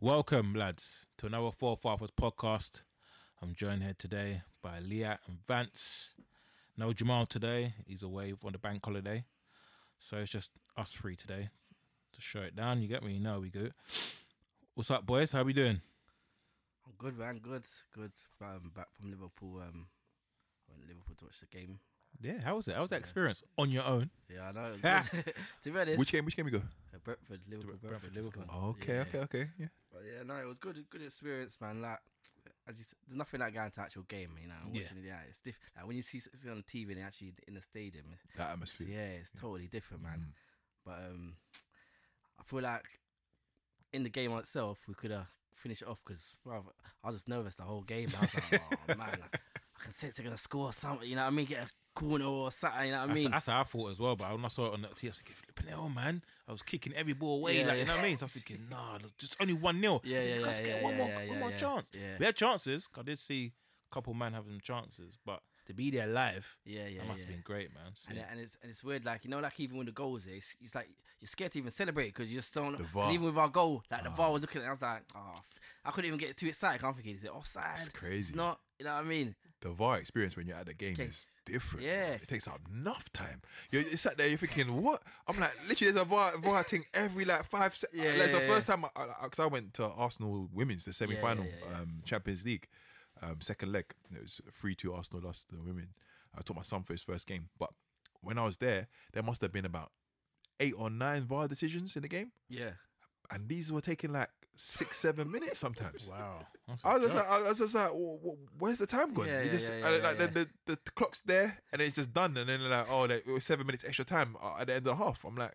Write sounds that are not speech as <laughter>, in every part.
Welcome, lads, to another Four Fathers podcast. I'm joined here today by Leah and Vance. No Jamal today. He's away on the bank holiday. So it's just us three today to show it down. You get me? You know we good. What's up, boys? How we doing? I'm good, man. Good, good. Um, back from Liverpool. Um, went to Liverpool to watch the game. Yeah, how was it? How was that experience on your own? Yeah, I know. It was <laughs> good. <laughs> to be honest, Which game? Which game we go? uh, Brentford, Liverpool, Brentford, Brentford, Liverpool. Liverpool. Oh, okay, Yeah. okay, okay. Yeah. But yeah, no, it was good. Good experience, man. Like, as you, s- there's nothing like going to actual game. You know, Yeah. watching it. Yeah, it's diff- like when you see it on TV and actually in the stadium. It's, That it's- atmosphere. yeah, it's totally different, man. Mm. But um, I feel like in the game itself, we could have finished it off because I was just nervous the whole game. I was like, oh <laughs> man, I, can sense they're gonna score something. You know what I mean? Get a corner or something. You know what I mean? that's how I thought as well. But when I saw it on the TV, I was thinking, flipping hell, man. I was kicking every ball away. Yeah, like, You know what I mean? So I was thinking, nah, just only 1 nil. Yeah, yeah, Let's yeah, get yeah, one more, yeah, one more yeah. chance. Yeah. We had chances. I did see a couple man having chances, but to be there live, yeah, yeah. that must yeah. have been great, man. So, And, it- and it's and it's weird, like you know, like even when the goals, there, it's, it's like you're scared to even celebrate because you're just don't. The 'cause VAR. Even with our goal, like the Ah. VAR was looking at, it, I was like, oh, I couldn't even get too excited. I'm thinking, is it offside? It's crazy. It's not. You know what I mean? The VAR experience when you're at the game Okay. is different. Yeah. bro. It takes up enough time. You're, you sat there, you're thinking, what? I'm like, literally, there's a VAR, VAR thing every like five seconds. Yeah, like, yeah, the yeah. first time, because I, 'cause I went to Arsenal Women's, the semi final, yeah, yeah. Um, Champions League, um, second leg. It was 3 2 Arsenal lost the women. I took my son for his first game. But when I was there, there must have been about eight or nine VAR decisions in the game. Yeah. And these were taking like six, seven minutes sometimes. wow. I was just like, I was just like, "Wh- wh- where's the time gone? Yeah, yeah, just, yeah, yeah, like yeah. The, the, the clock's there, and it's just done, and then they're like, oh, like, it was seven minutes extra time uh, at the end of the half. I'm like,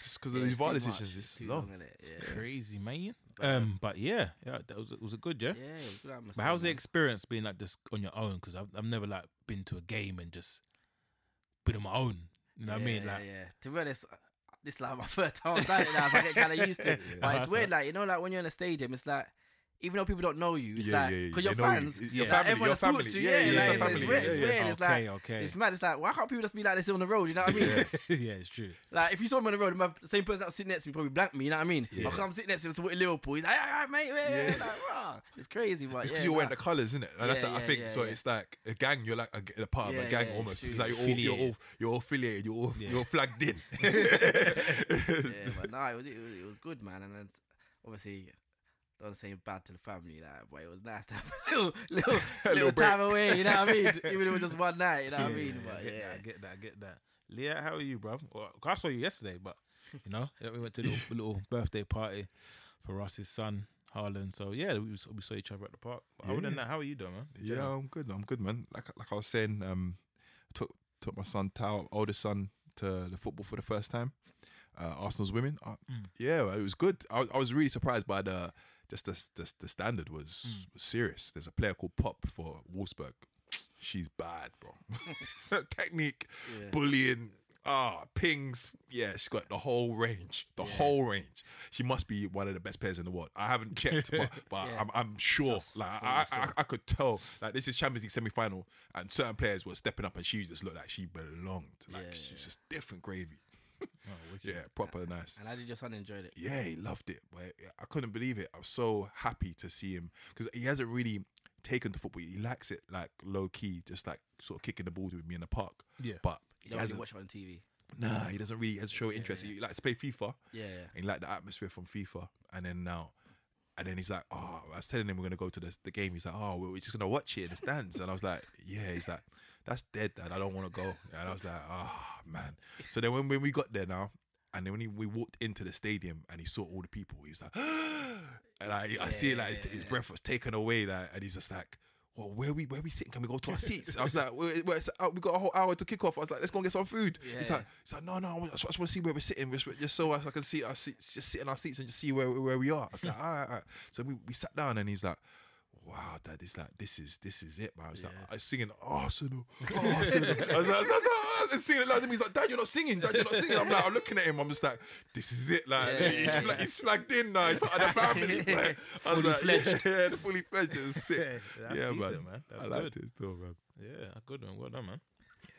just because of these it's VAR decisions, it's it's long. long, innit? Yeah. crazy, man. But, Um, but yeah, yeah, that was it was a good, yeah. Yeah, it was good atmosphere, But how's the man. experience being like just on your own? Because I've, I've never like been to a game and just been on my own. You know what I mean? Yeah, Like, yeah. To be honest, uh, this is like my <laughs> first time I've done it now, so I get kind of used to it. <laughs> But it's weird, like you know, like when you're in a stadium, it's like even though people don't know you, it's Yeah, like yeah, yeah. because They you're know you. fans, It's your like, family, everyone your family. to you. Yeah, Yeah, yeah, like, it's it's, it's weird. Yeah, It's weird. It's okay, like okay. it's mad. It's like why can't people just be like this on the road? You know what I mean? yeah, <laughs> it's true. Like if you saw me on the road, my the same person that was sitting next to me probably blanked me. You know what I mean? Yeah. But 'cause I'm sitting next to him supporting Liverpool. He's like, all right, mate, yeah, yeah. Yeah. Like, rah. It's crazy, but It's because yeah, you're wearing nah. the colours, isn't it? And that's Yeah, I think yeah, so. yeah. It's like a gang. You're like a, a part of a gang almost. it's It's like you're all, you're all Affiliated. you're all. You're all, Yeah. you're all flagged in. <laughs> yeah, but no, it was, it was good, man. And obviously, don't say bad to the family, like, but it was nice to have a <laughs> little little, <laughs> A little, little time away. You know what I mean? <laughs> Even if it was just one night, you know what I Yeah, mean? I But get yeah, that, I get that, I get that. Leah, how are you, bro? Well, I saw you yesterday, but you know, yeah, we went to a little, little birthday party for Ross's son, Harlan. So yeah, we, was- we saw each other at the park. But Other than Yeah. that, how are you doing, man? In Yeah, general? I'm good. I'm good, man. Like like I was saying, um, took took my son Tao, oldest son, to the football for the first time. Uh, Arsenal's women. Uh, Mm. Yeah, it was good. I, I was really surprised by the just the the, the standard was, Mm. was serious. There's a player called Popp for Wolfsburg. She's bad, bro. <laughs> Technique, yeah. bullying, ah, pings. Yeah, she's got the whole range. The Yeah. whole range. She must be one of the best players in the world. I haven't <laughs> checked, but, but Yeah. I'm, I'm sure. Just like I, I. I could tell. Like this is Champions League semi final, and certain players were stepping up, and she just looked like she belonged. Like Yeah, just different gravy. <laughs> Oh. Yeah, proper nice. And how did your son enjoy it? Yeah, he loved it. But I couldn't believe it. I was so happy to see him because he hasn't really taken to football. He likes it like low key, just like sort of kicking the balls with me in the park. Yeah. But You he don't really hasn't. watch it on TV. Nah, he doesn't really has show interest. yeah. He likes to play FIFA. Yeah, yeah. and he liked the atmosphere from FIFA. And then now, and then he's like, oh, I was telling him we're gonna go to the, the game. He's like, oh, we're just gonna watch it in the stands. And I was like, <laughs> yeah. He's like, that's dead, Dad. I don't want to go. And I was like, oh man. So then when, when we got there now, and then when he, we walked into the stadium and he saw all the people, he was like, <gasps> and I, I see like his, his breath was taken away, like, and he's just like. Well, where we where we sitting? Can we go to our seats? I was like, where, where, oh, we got a whole hour to kick off. I was like, let's go and get some food. He's like, he's like, no, no, I just, want to see where we're sitting, just, just so I can see our seats, just sit in our seats and just see where where we are. I was like, <laughs> all right, all right. So we, we sat down and he's like, wow, dad, it's like this is this is it, man. It's like I was singing Arsenal, <laughs> Arsenal. I was, I was, I was, I was singing it like that. He's like, Dad, you're not singing, Dad, you're not singing. I'm like, I'm looking at him. I'm just like, this is it. Like, Yeah. he's, fla- he's flagged in now. He's part of the <laughs> family. Like, I was Fully like, fledged. Yeah, yeah, the fully fledged. It was sick. <laughs> That's yeah, decent, man. man. That's I liked good. it still, man. Yeah, good one. Well done, man.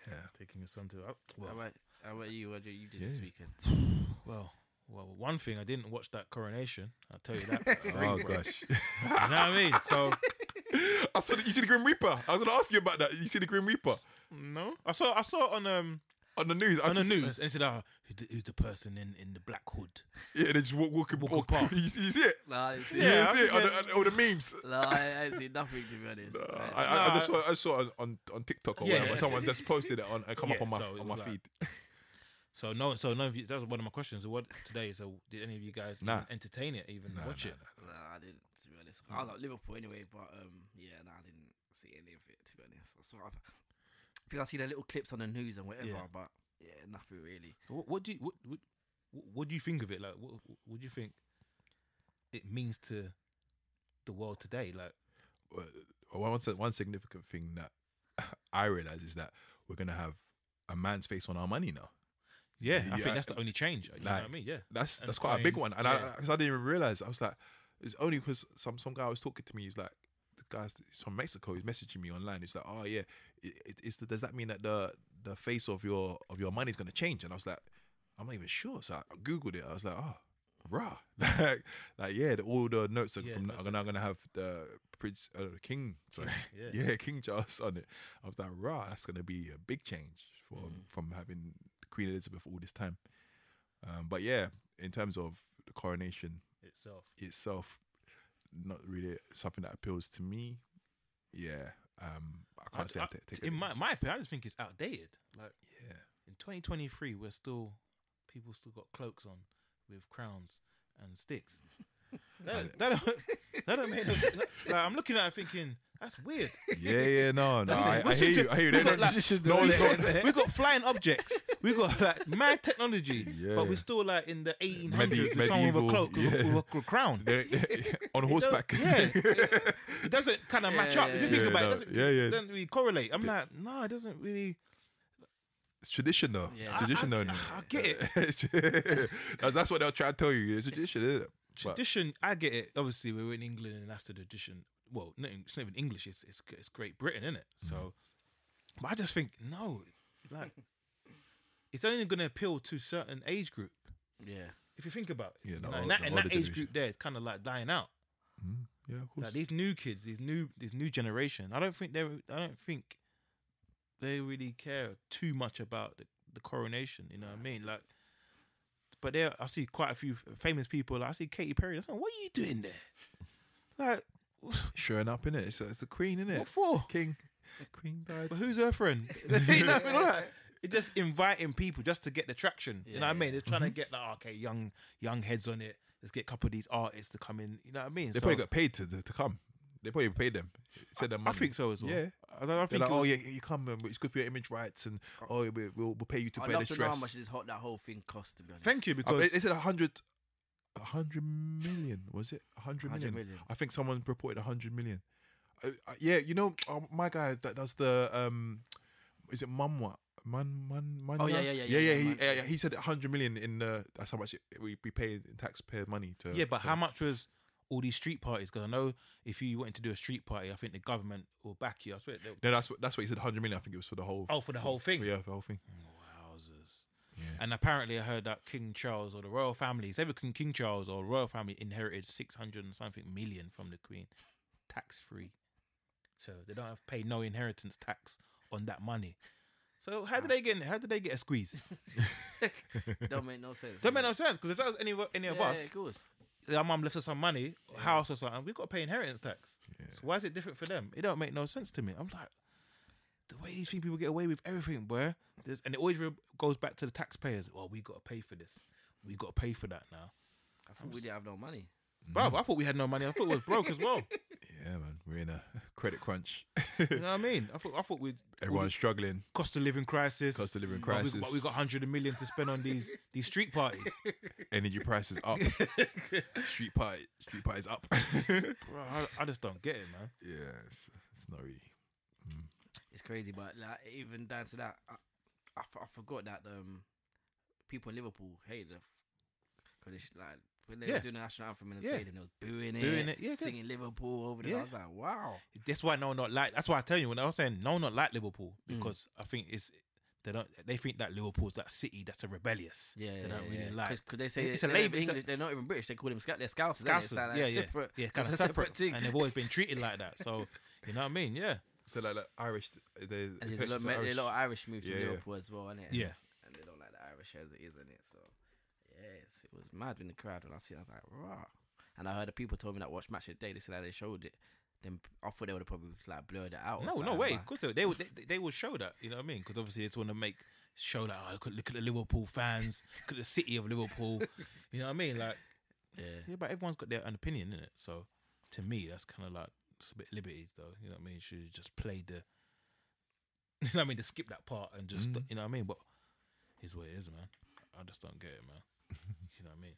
Yeah. Taking your son to. uh, How Well, about, how about you? What did you do this weekend? <sighs> well, well. One thing I didn't watch that coronation. I'll tell you that. for <laughs> Oh gosh. <laughs> You know what I mean? So I saw. The, you see the Grim Reaper? I was gonna ask you about that. You see the Grim Reaper no, I saw I saw it on um on the news? I on the just- news and it said, "Oh, who's the, who's the person in in the black hood?" Yeah, they just walk, walking, Walking walk, past. <laughs> you, you see it? No, I didn't see Yeah, Yeah, you I see it on the, all the memes. it. No, I, I didn't see nothing to be honest. Right. I, I, I just saw I saw it on, on TikTok or Yeah, whatever. yeah. Someone just posted it on. It come up on my so on my like- feed. So no, so none of you. That was one of my questions. What today? So did any of you guys Nah. entertain it? Even Nah, watch nah, it? No, I didn't. To be honest, I was at Liverpool anyway, but um, yeah, no, I didn't see any of it. To be honest, I saw. I think I see the little clips on the news and whatever, Yeah. but yeah, nothing really. What, what do you what, what what do you think of it? Like, what what do you think it means to the world today? Like, Uh, One one significant thing that <laughs> I realize is that we're gonna have a man's face on our money now. Yeah, I think that's the only change. You know like- what I mean? Yeah. That's And that's quite a big coins, one, and yeah. I, 'cause I didn't even realize. I was like, it's only because some some guy was talking to me. He's like, the guy he's from Mexico. He's messaging me online. He's like, oh yeah, it, it, it's does that mean that the the face of your of your money is gonna change? And I was like, I'm not even sure. So I googled it. I was like, oh, rah, <laughs> like, like yeah, the, all the notes are Yeah, from are now gonna have the prince, uh, the king, sorry, Yeah. <laughs> yeah, King Charles on it. I was like, rah, that's gonna be a big change for from having Queen Elizabeth all this time. Um, but yeah, in terms of the coronation Itself. itself, not really something that appeals to me. Yeah, um, I can't say I, ta- take in my my opinion, I just think it's outdated. Like yeah, in 2023, we're still people still got cloaks on with crowns and sticks. <laughs> that, that don't that don't make no, like, I'm looking at it thinking that's weird. yeah, yeah. No, no, I. I hear you. I hear you. we They got don't- like- no, though, we they- innit? got, <laughs> we got flying objects. We got like mad technology, Yeah. but we're still like in the 1800s Medi- with someone with a medieval, cloak with, a- with a crown. they- they- on <laughs> horseback. yeah. <laughs> It doesn't kind of match Yeah, up. If you think yeah. about Yeah, it, no, it doesn't, yeah, yeah. doesn't really correlate. I'm like, no, it doesn't really. It's tradition though. Yeah. It's tradition I- though. I- I get it. <laughs> it. that's, that's what they'll try to tell you. It's tradition, isn't it? But- Tradition, I get it. Obviously, we're in England, and that's the tradition. Well, no, it's not even English. It's it's, it's Great Britain, isn't it? Mm. So, but I just think no, like it's only going to appeal to certain age group. Yeah, If you think about it, Yeah, you know, old- and that, and that age generation. group there is kind of like dying out. Mm, yeah, of course. Like these new kids, these new this new generation. I don't think they I don't think they really care too much about the, the coronation. You know what I mean? Like, but there I see quite a few famous people. Like, I see Katy Perry. I was like, what are you doing there? <laughs> Like, Showing up in it. It's, it's the queen, isn't it? what for? King, queen died. But who's her friend? <laughs> <laughs> you know what Like, It's just inviting people just to get the traction. you know what I Yeah, mean? It's trying Mm-hmm. to get like okay, young young heads on it. Let's get a couple of these artists to come in. You know what I mean? They So, probably got paid to to come. They probably paid them. Said them I money. think so as well. Yeah. I, don't- I They're think. like, it oh was- yeah, you come. Um, it's good for your image rights, and oh, we, we'll we'll pay you to I'd wear love this to know how dress. much this hot that whole thing cost. To be honest, Thank you Uh, because they, they said a hundred, a hundred million. Was it a hundred 100 million? million. I think someone reported a hundred million. Uh, uh, yeah, you know, uh, my guy that does the um, is it Manwa? Man, man, man. Oh, yeah, yeah, yeah, yeah, yeah, yeah. yeah, he, yeah, he said a hundred million in the. That's how much we we pay in taxpayer money to. yeah, but for how much was all these street parties? Because I know if you wanted to do a street party, I think the government will back you. I swear. they'll- No, that's what that's what he said. Hundred million. I think it was for the whole. Oh, for the whole thing? Yeah, for the whole thing. Wowzers. Yeah. And apparently, I heard that King Charles or the royal family, it's either King King Charles or royal family inherited six hundred and something million from the Queen, tax free. So they don't have to pay no inheritance tax on that money. So how did ah. they get? How did they get a squeeze? <laughs> don't make no sense. That made no sense because if that was any of- any of yeah, us, yeah, of course. our mum left us some money, house or something, we've got to pay inheritance tax. So why is it different for them? It don't make no sense to me. I'm like, the way these people get away with everything, boy. There's, and it always re- goes back to the taxpayers. Well, we got to pay for this. We got to pay for that now. I thought we didn't have no money. Bro, I thought we had no money. I thought it was broke as well. <laughs> Yeah, man, we're in a <laughs> credit crunch. <laughs> You know what I mean? I thought I thought we'd Everyone's struggling. cost of living crisis. Cost of living but we- crisis. But we got hundred million to spend on these these street parties. Energy prices up. street party. Street parties up. Bro, I, I just don't get it, man. yeah, it's, it's not really. It's crazy, but like even down to that, I, I, f- I forgot that um people in Liverpool hate the because like when they Yeah. were doing the national anthem in the Yeah. stadium, they was booing it, Booing it, yeah, good. singing Liverpool over there. Yeah. I was like, wow. That's why no not like. That's why I tell you when I was saying no not like Liverpool Mm. because I think it's they don't they think that Liverpool's that city that's a rebellious. Yeah, they don't really yeah. like. because they say It's a they're label, not a- English, they're not even British. They call them Scout. They're Scousers. Scousers, like yeah, a yeah, separate, yeah, kind of it's separate, thing. and they've always been treated like that. So <laughs> you know what I mean? Yeah, So like, like Irish, they, and there's a lot, Irish. Irish. a lot of Irish move to Yeah, yeah. Liverpool as well, innit? Yeah. and they don't like the Irish as it is, in it. So it was mad in the crowd when I see. it. I was like, raw. And I heard the people told me that watch match of the day. They said that they showed it. Then I thought they would have probably like blurred it out. no, no way. Of course they, they would they, they would show that. You know what I mean? Because obviously it's want to make show that oh, look, at, look at the Liverpool fans, look at the city of Liverpool. <laughs> You know what I mean? Like Yeah. yeah, but everyone's got their own opinion in it. So to me, that's kind of like it's a bit liberties, though. You know what I mean? You should just play the. <laughs> You know what I mean? To skip that part and just Mm. you know what I mean? But it's what it is, man. I just don't get it, man. <laughs> you know what I mean?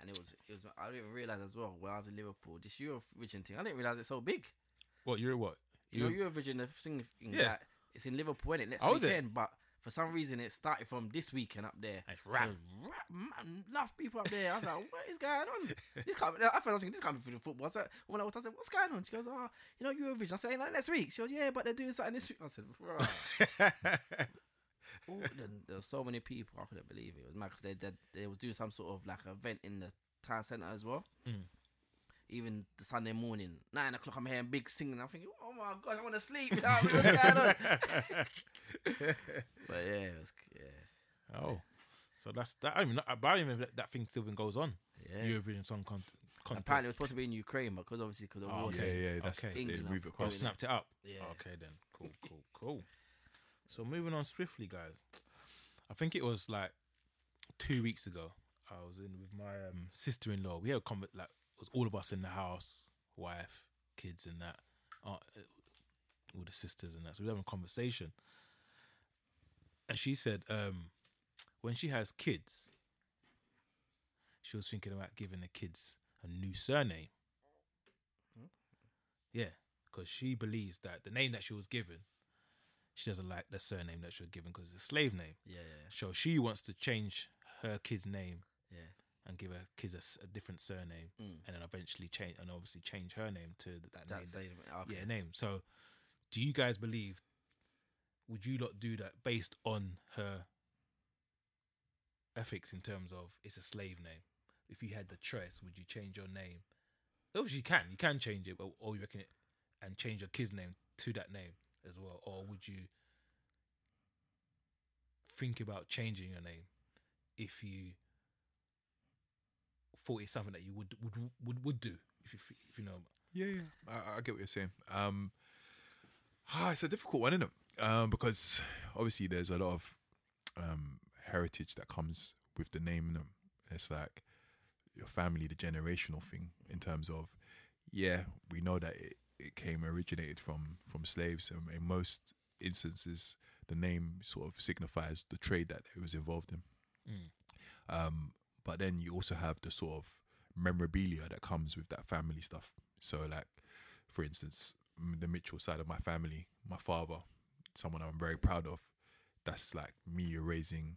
And it was, it was. I didn't realize as well when I was in Liverpool. This Eurovision thing, I didn't realize it's so big. What you're what? You know, Eurovision, the thing, Yeah. that it's in Liverpool, innit? Next Oh, is it? weekend, but for some reason it started from this weekend up there. It's rap. Rap, man, enough people up there. I was like, <laughs> what is going on? This can't. Be, I thought I was thinking this can't be for the football. I said, when I was, I said, what's going on? She goes, oh, you know Eurovision. I said, ain't that next week? She goes, yeah, but they're doing something this week. I said. <laughs> All, there, there were so many people. I couldn't believe it. It was mad because they, they they was doing some sort of like event in the town centre as well. Mm. Even the Sunday morning, nine o'clock, I'm hearing big singing. I'm thinking, oh my god, I want to sleep. without What's going on? <laughs> but yeah, it was, yeah, oh, so that's that. I don't even I don't even know that thing still even goes on. yeah. Eurovision Song Con- Contest. Apparently, it was supposed to be in Ukraine, but because obviously, because of Oh, war, okay. Yeah, yeah, that's Okay. they England move it are Oh, snapped it up. Yeah. Okay then. Cool, cool, cool. So moving on swiftly, guys. I think it was like two weeks ago. I was in with my um, sister-in-law. We had a convert like it was all of us in the house, wife, kids, and that, uh, all the sisters and that. So we were having a conversation, and she said, um, when she has kids, she was thinking about giving the kids a new surname. Yeah, because she believes that the name that she was given, she doesn't like the surname that she was given because it's a slave name. yeah, yeah, So she wants to change her kid's name yeah. and give her kids a different surname, Mm. and then eventually change and obviously change her name to th- that, name. That's same. Okay. Yeah, name. So, do you guys believe? Would you not do that based on her ethics in terms of it's a slave name? If you had the choice, would you change your name? Obviously, you can. You can change it, but or you reckon it and change your kid's name to that name as well, or would you think about changing your name if you thought it's something that you would would would, would do if you if you know Yeah, yeah. I, I get what you're saying. Um, ah, it's a difficult one, isn't it? Um, because obviously there's a lot of um heritage that comes with the name. innit? It's like your family, the generational thing in terms of, yeah, we know that it, it came originated from from slaves. Um, in most instances, the name sort of signifies the trade that it was involved in. Mm. Um, but then you also have the sort of memorabilia that comes with that family stuff. So, like, for instance, the Mitchell side of my family, my father, someone I'm very proud of, that's like me erasing,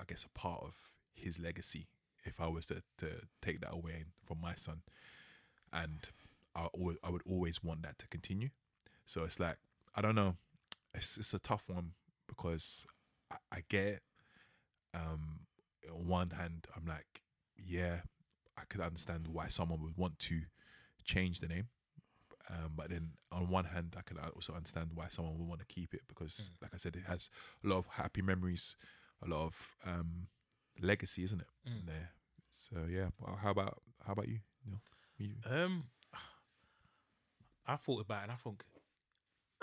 I guess, a part of his legacy if I was to, to take that away from my son. And I, always, I would always want that to continue. So it's like, I don't know. It's, it's a tough one because I, I get it. Um, on one hand, I'm like, yeah, I could understand why someone would want to change the name. Um, but then on one hand, I can also understand why someone would want to keep it because, Mm. like I said, it has a lot of happy memories, a lot of um, legacy, isn't it? Mm. There. So yeah. Well, how about how about you? You Um, I thought about it and I think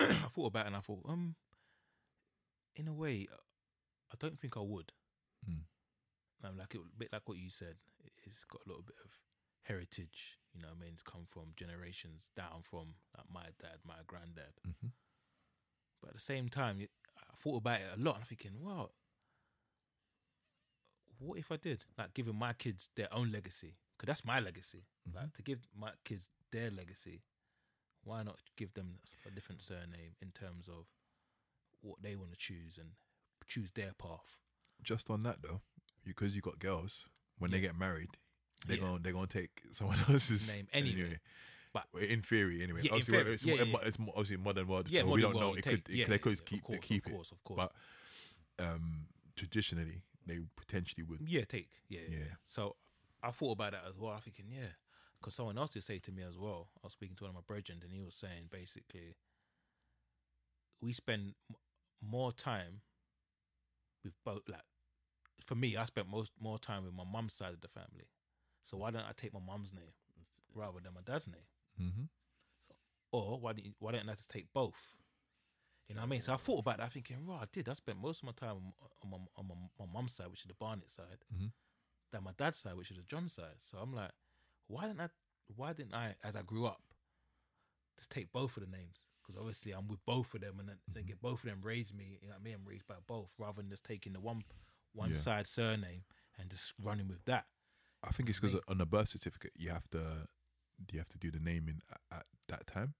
<clears throat> I thought about it and I thought, um, in a way, I don't think I would. Mm. Um, like it, a bit like what you said, it's got a little bit of heritage, You know, what I mean, it's come from generations down from like, my dad, my granddad. Mhm. But at the same time, I thought about it a lot. I'm thinking, wow, what if I did like giving my kids their own legacy? Because that's my legacy. Mm-hmm. Like to give my kids their legacy, why not give them a different surname in terms of what they want to choose and choose their path? Just on that though, because you got girls when they get married, they're Yeah. going they're to take someone <laughs> else's Name anyway. But- in theory, anyway. Yeah, obviously, theory. it's, Yeah, mo- yeah. it's obviously modern world, Yeah, so we don't know. It take- could, it, yeah, they could yeah, keep, course, they keep of it. course, of course. But um, traditionally, they potentially would. Yeah, take yeah, yeah. Yeah. So I thought about that as well. I'm thinking, yeah, because someone else did say to me as well. I was speaking to one of my brethren, and he was saying basically, we spend m- more time with both. Like for me, I spent most more time with my mum's side of the family. So why don't I take my mum's name rather than my dad's name? Mm-hmm. Or why didn't why don't I just take both? You know what I mean? So I thought about that, thinking, right, I did. I spent most of my time on, my on my, my mum's side, which is the Barnett side, Mhm. than my dad's side, which is the John side. So I'm like, why didn't I? Why didn't I, as I grew up, just take both of the names? Because obviously I'm with both of them, and then they mm-hmm. get both of them raised me. You know I mean? I'm raised by both, rather than just taking the one one Yeah. side surname and just running with that. I think it's because on the birth certificate you have to you have to do the naming at, at that time.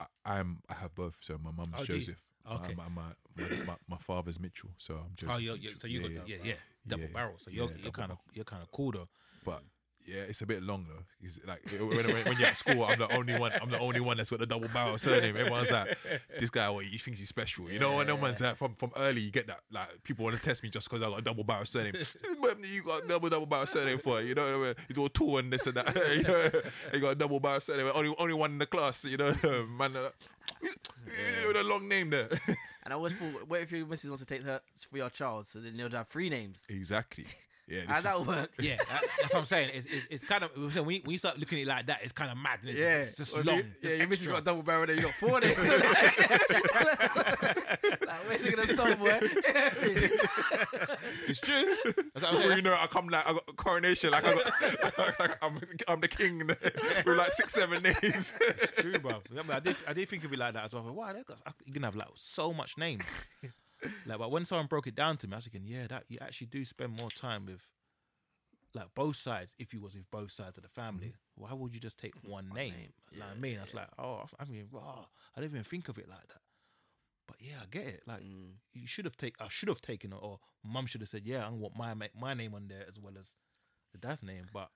I, I'm I have both, so my mum's Oh. Joseph. Okay. My, my, my, my, my father's Mitchell, so I'm Joseph. Oh, you're, you're, so you yeah, got yeah. yeah, yeah, double Yeah, barrel. So you're you're kind of you're kind of cool though. But yeah, it's a bit long though. It's like when, when, when you're at school, I'm the only one. I'm the only one that's got the double barrel surname. Everyone's like, this guy, what he thinks he's special. You know, and no one's like from from early. You get that like people want to test me just because I got a double barrel surname. You got double double barrel surname for? You know, what I mean? you do a tour and this and that. <laughs> you know, you got a double barrel surname. Only only one in the class. You know, <laughs> man. Uh, with a long name there. And I always thought, what if your missus wants to take her for your child, so then they'll have three names? exactly. Yeah. How This that is, work? <laughs> Yeah, that, that's what I'm saying. It's, it's, it's kind of when you, when you start looking at it like that, it's kind of mad. It's, Yeah, it's just Or long. You, just yeah, your missus extra. got a double barrel, then you got four names. <laughs> <laughs> like, where's it gonna stop, boy? It's true. That's what I'm Before saying. you know I come like I got a coronation, like I got, like I'm, I'm the king with like six, seven names. It's true, bro. Yeah, but I did, I did think of it like that as well. Why thought, Wow, that- you can have like so much names. Like, but when someone broke it down to me, I was thinking, yeah, that you actually do spend more time with like both sides. If you was with both sides of the family, why would you just take one, name? name, Like I mean, I was like, oh, I mean, raw. I didn't even think of it like that. But yeah, I get it. Like Mm. you should have taken. I should have taken it, or mum should have said, yeah, I want my my name on there as well as the dad's name. But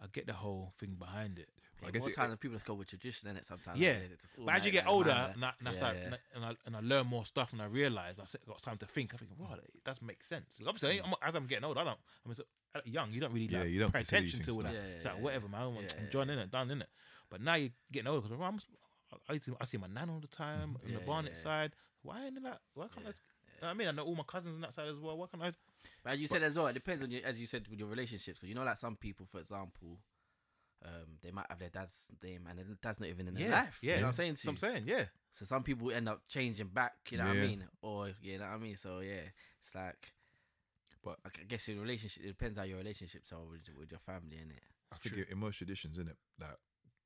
I get the whole thing behind it. I guess more it- times people just go with tradition in it sometimes. Yeah, It's just But as you get in older, and I, and, I Yeah, start, yeah. and, I, and I learn more stuff, and I realize I got time to think. I think, wow, that does make sense. Obviously, I'm, as I'm getting older, I don't. I'm so, uh, young. You don't really Yeah, you don't pay attention to things it. now. Yeah, it's like whatever, man. I'm, yeah, I'm yeah, enjoying it, done in it. But now you're getting older because I'm. I, used I see my nan all the time on the Yeah, Barnet yeah. side. Why ain't it like? Why can't I? s- you know I mean, I know all my cousins on that side as well. Why can't I? But as you said as well, it depends on you, as you said with your relationships. Because you know, like some people, for example, um, they might have their dad's name and their dad's not even in their Yeah, life. yeah. You know what I'm saying? To So I'm saying, yeah. So some people end up changing back. You know what I mean? Or you know what I mean? So yeah, it's like. But- I guess your relationship it depends how your relationships are with, with your family, innit? I think in most traditions, isn't it, that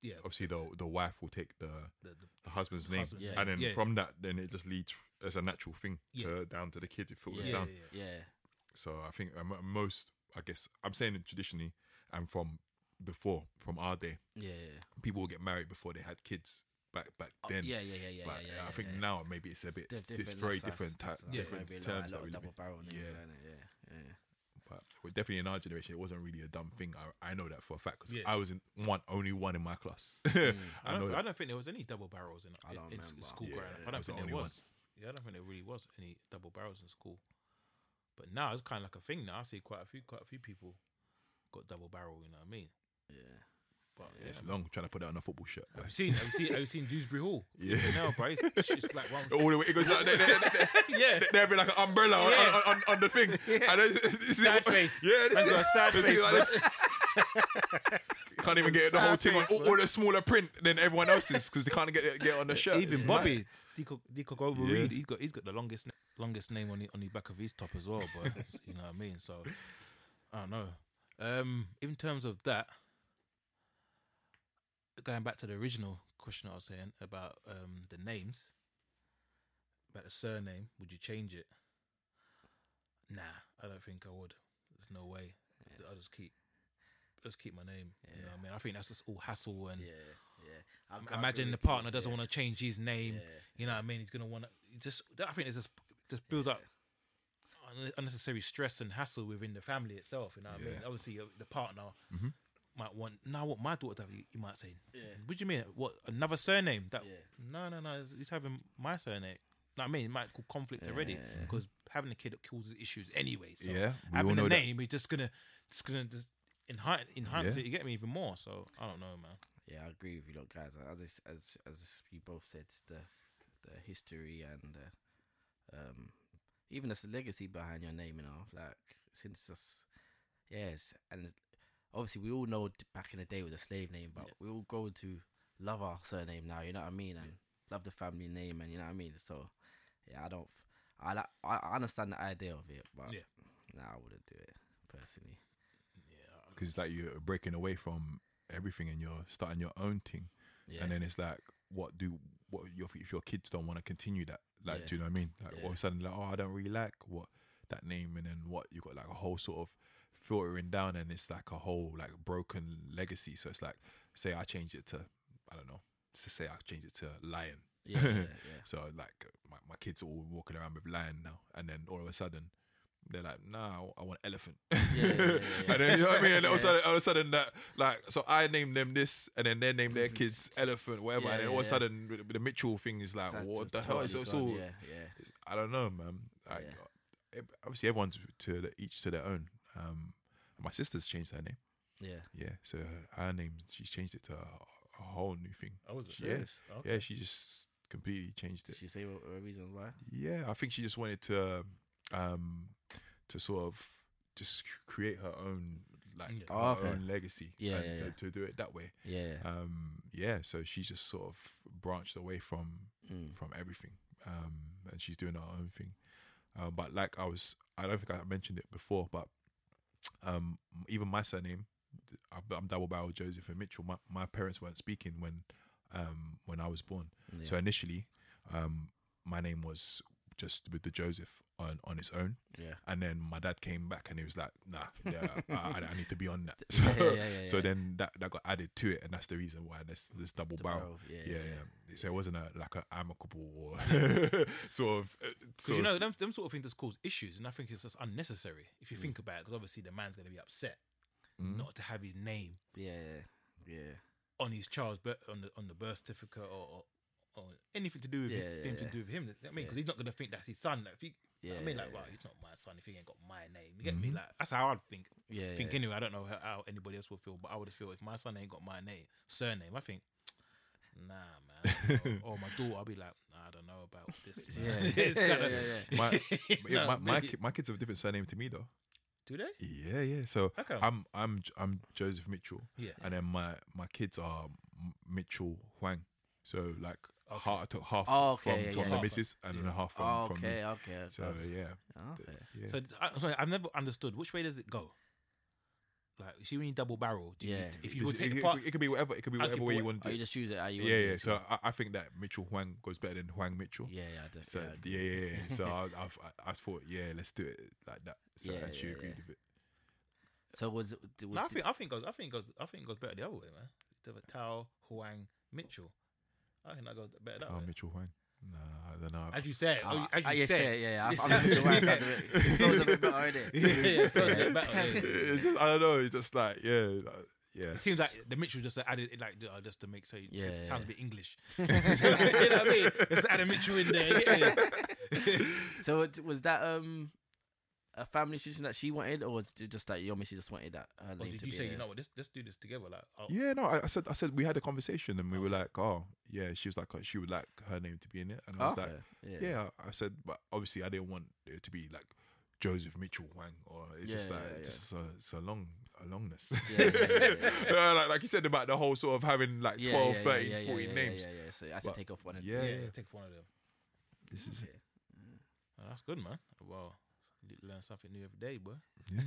Yeah. obviously the the wife will take the The, the, the husband's name, Husband, yeah. and then Yeah. from that, then it just leads as a natural thing Yeah. to down to the kids. It filters yeah, down. yeah, Yeah, So I think um, most, I guess, I'm saying it traditionally, and from before, from our day, yeah, yeah. people will get married before they had kids. Back back Oh, then, yeah, yeah, yeah, yeah, but yeah, yeah. I think yeah. now maybe it's a bit, it's different, very different, that's- different like terms a that we of live double barrel Yeah. yeah, yeah. But we're definitely in our generation, it wasn't really a dumb thing. I, I know that for a fact because Yeah. I was in one, only one in my class. <laughs> Mm. I I don't, know th- I don't think there was any double barrels in, I in, don't in s- school Yeah, growing. I I don't think the there only one. was. Yeah, I don't think there really was any double barrels in school. But now it's kind of like a thing now. I see quite a few, quite a few people got double barrel. You know what I mean? Yeah. But Yeah, yeah, it's man. long trying to put that on a football shirt. boy. Have you seen? Have you seen? Have you seen Dewsbury Hall? <laughs> Yeah. No, bro. It's, it's just like one. All the way, it goes like, they, they, they, yeah. they, there'd be like an umbrella on, Yeah. on, on, on the thing. <laughs> And then, this is Sad it. face. Yeah, this is a sad this is face, like this. You <laughs> can't even get the whole thing on all, all the smaller print than everyone else's because they can't get it, get on the shirt. Even It's Bobby, Dico, Dico Grover Yeah. Reed, he's got he's got the longest longest name on the on the back of his top as well. But you know what I mean. So I don't know. Um, in terms of that, going back to the original question I was saying about um, the names, about the surname, would you change it? Nah, I don't think I would. There's no way. I'll just keep, just keep my name. You know what I mean? I think that's just all hassle and. Yeah, yeah. I- I agree Imagine the partner doesn't yeah, want to change his name. Yeah. You know what I mean? He's gonna want to just. I think it just just builds up unnecessary stress and hassle within the family itself. You know what I mean? Obviously, uh, the partner Mhm. Might want. Now, what my daughter, you, you might say. Yeah. What do you mean? What another surname? That Yeah. no, no, no. He's having my surname. Know what I mean, it might cause conflict already because having a kid causes issues anyway. So yeah, we all having know a that. name is just gonna, just gonna just enhance, enhance Yeah. it. You get me even more. So I don't know, man. Yeah, I agree with you, lot, guys. As I s- as as you both said, the the history and uh, um even as the legacy behind your name, you know, like since us, yes, and obviously we all know back in the day with the slave name, but we all grow to love our surname now. You know what I mean, and love the family name, and you know what I mean. So yeah, I don't. f- I like. I I understand the idea of it, but Yeah. nah, I wouldn't do it personally. Yeah, because it's like you're breaking away from everything and you're starting your own thing. Yeah, And then it's like, what do what your if your kids don't want to continue that? Like, Yeah. do you know what I mean? Like all of a sudden, like, oh, I don't really like what that name, and then what you got like a whole sort of filtering down, and it's like a whole like broken legacy. So it's like, say I change it to, I don't know, to say I change it to lion. yeah, yeah, <laughs> yeah. So like my, my kids are all walking around with lion now, and then all of a sudden they're like, "Nah, I want elephant." yeah, yeah, yeah. <laughs> and then you know what I mean. And all, of sudden, all of a sudden that like so I named them this, and then they named their kids <laughs> elephant, whatever. Yeah, and then all of a sudden with the Mitchell thing is like, what the totally hell? So it's all yeah, yeah. it's- I don't know, man. Like, it- obviously everyone's to the, each to their own. Um, my sister's changed her name. Yeah. Yeah, so her, her name she's changed it to a, a whole new thing. Oh, was it? Yeah. Serious? Okay. Yeah, she just completely changed it. Did she say what what reasons why? Yeah, I think she just wanted to, um, to sort of just create her own like Yeah. her Oh, okay. own legacy. Yeah, and yeah, to, yeah. to do it that way. Yeah. Um, yeah, so she just sort of branched away from Mm. from everything, um, and she's doing her own thing. Uh, but like I was, I don't think I mentioned it before, but um, even my surname, I'm double barrel Joseph and Mitchell. My my parents weren't speaking when um when I was born. Yeah. So initially, um, my name was just with the Joseph on on its own, yeah. and then my dad came back and he was like, "Nah, yeah, I, I- need to be on that." <laughs> <laughs> So, Yeah, yeah, yeah, so then that, that got added to it, and that's the reason why there's this double The barrel. Yeah. Yeah, yeah. So it wasn't a like an amicable or <laughs> sort of. uh, Because you know them, them sort of things just cause issues, and I think it's just unnecessary if Mm. you think about it. Because obviously the man's going to be upset Mm. not to have his name Yeah. Yeah. Yeah. on his child's birth, on the on the birth certificate or, or, or anything to do with Yeah, him, yeah, anything yeah. to do with him. I mean, Yeah. because he's not going to think that's his son. Like, if he, Yeah. I mean, like, yeah, well, he's not my son if he ain't got my name. You get me? Mhm. Like that's how I'd think. Yeah. think yeah. anyway. I don't know how, how anybody else would feel, but I would feel if my son ain't got my name, surname. I think. <tsk> Nah, man. or, <laughs> or my daughter, I'll be like, I don't know about this. <laughs> Man. Yeah. <laughs> it's yeah, kinda, yeah, yeah. my, No, my, my, maybe- my kids have a different surname to me though. Do they? Yeah, yeah. So Okay. I'm I'm J- I'm Joseph Mitchell, yeah. and then my my kids are Mitchell Huang. So like Okay. half I took half Oh, okay, from, yeah, from yeah. the Half, missus and then yeah. half from, Oh, from okay. me. Okay. So yeah, Okay. yeah. So I, sorry, I've never understood which way does it go. Like, you see, when you double barrel, do you, Yeah. if you It- would take it, the part, it could be whatever. It could be whatever could way put you what- want Oh, to you just choose it how you Yeah, yeah. So. I, I think that Mitchell Huang goes better than Huang Mitchell. yeah, yeah, that's So yeah, I yeah, yeah, yeah. So <laughs> I, I've, I, I thought, yeah, let's do it like that. So Yeah, and she yeah, agreed yeah. with it. So was it? d- no, I think I think goes. I think goes. I think goes better the other way, man. To the Tao Huang Mitchell. I think that goes better that Oh, way. Mitchell Huang. Nah, I don't know. As you said, Ah, as you ah, yeah, said, yeah, yeah. I'm, I'm looking at the right side of it. It goes a bit better, innit? <laughs> yeah, yeah, it goes a bit better, <laughs> it's just, I don't know. It's just like yeah, like, yeah. It seems like the Mitchell just added it like uh, just to make so it Yeah, just sounds a bit English. <laughs> you know what I mean? Let's add a Mitchell in there. Yeah. So it- was that um a family decision that she wanted, or was it just that your missus just wanted that her Or name did to you be say, there? you know what, let's, let's do this together? Like, oh, Yeah, no, I, I said, I said, we had a conversation and we were like, oh, yeah, she was like, she would like her name to be in it, and I was Okay, like, yeah. yeah, I said, but obviously I didn't want it to be like Joseph Mitchell Huang, or it's just Yeah, like yeah, yeah. just a, it's a long, a longness. Yeah, yeah, yeah, <laughs> yeah. Like, like you said about the whole sort of having like Yeah, 12, yeah, 13, yeah, yeah, 14 yeah, names. Yeah, yeah, So I had to take off one. And Yeah, yeah, yeah. yeah, take one of them. This is Okay. Mm. Oh, that's good, man. Well, You learn something new every day, boy.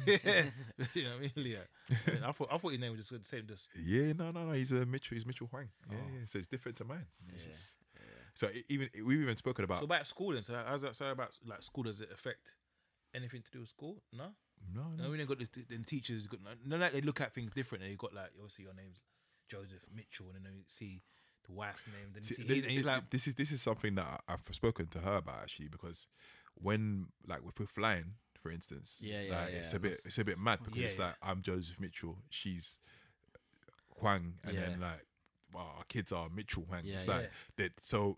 Yeah. <laughs> you know what I mean, Leah? I thought I thought his name was just the same. Just Yeah, no, no, no. He's a Mitchell. He's Mitchell Huang. Yeah, Oh. yeah. So it's different to mine. Yeah, just- So it, even we've even spoken about. so about schooling. So how's that? So about like school? Does it affect anything to do with school? No. no, No, no. we ain't got this. Then teachers got no. Like they look at things different. And you got like obviously your name's Joseph Mitchell, and then you see the wife's name. Then you See, see, this, he's, and he's like, this is this is something that I- I've spoken to her about actually because when like if we're flying, for instance, Yeah, yeah, like, it's yeah, a bit it's a bit mad because Yeah, it's yeah. like I'm Joseph Mitchell, she's Huang, and then like well, our kids are Mitchell Huang. Yeah, it's yeah. like that. So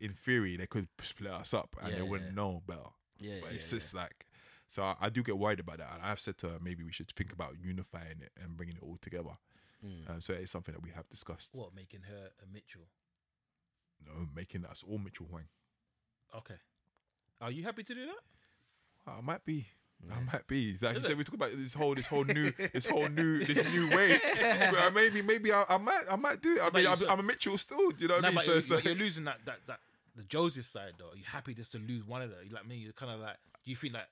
in theory, they could split us up and Yeah, they wouldn't yeah. know better. Yeah, But yeah, it's yeah. just like. So I, I do get worried about that, and I've said to her maybe we should think about unifying it and bringing it all together. Mm. So it's something that we have discussed. what making her a Mitchell? No, making us all Mitchell Huang. Okay. Are you happy to do that? I might be. I might be. Like you said, we talk about this whole, this whole new, this whole new, this new way. <laughs> Well, uh, maybe, maybe I, I might, I might do it. I But mean, you I'm, said- I'm a Mitchell still. Do you know what no, I mean? but, So you, it's but like, you're losing that that that the Joseph side though. Are you happy just to lose one of them? You like me? You're kind of like. Do you think that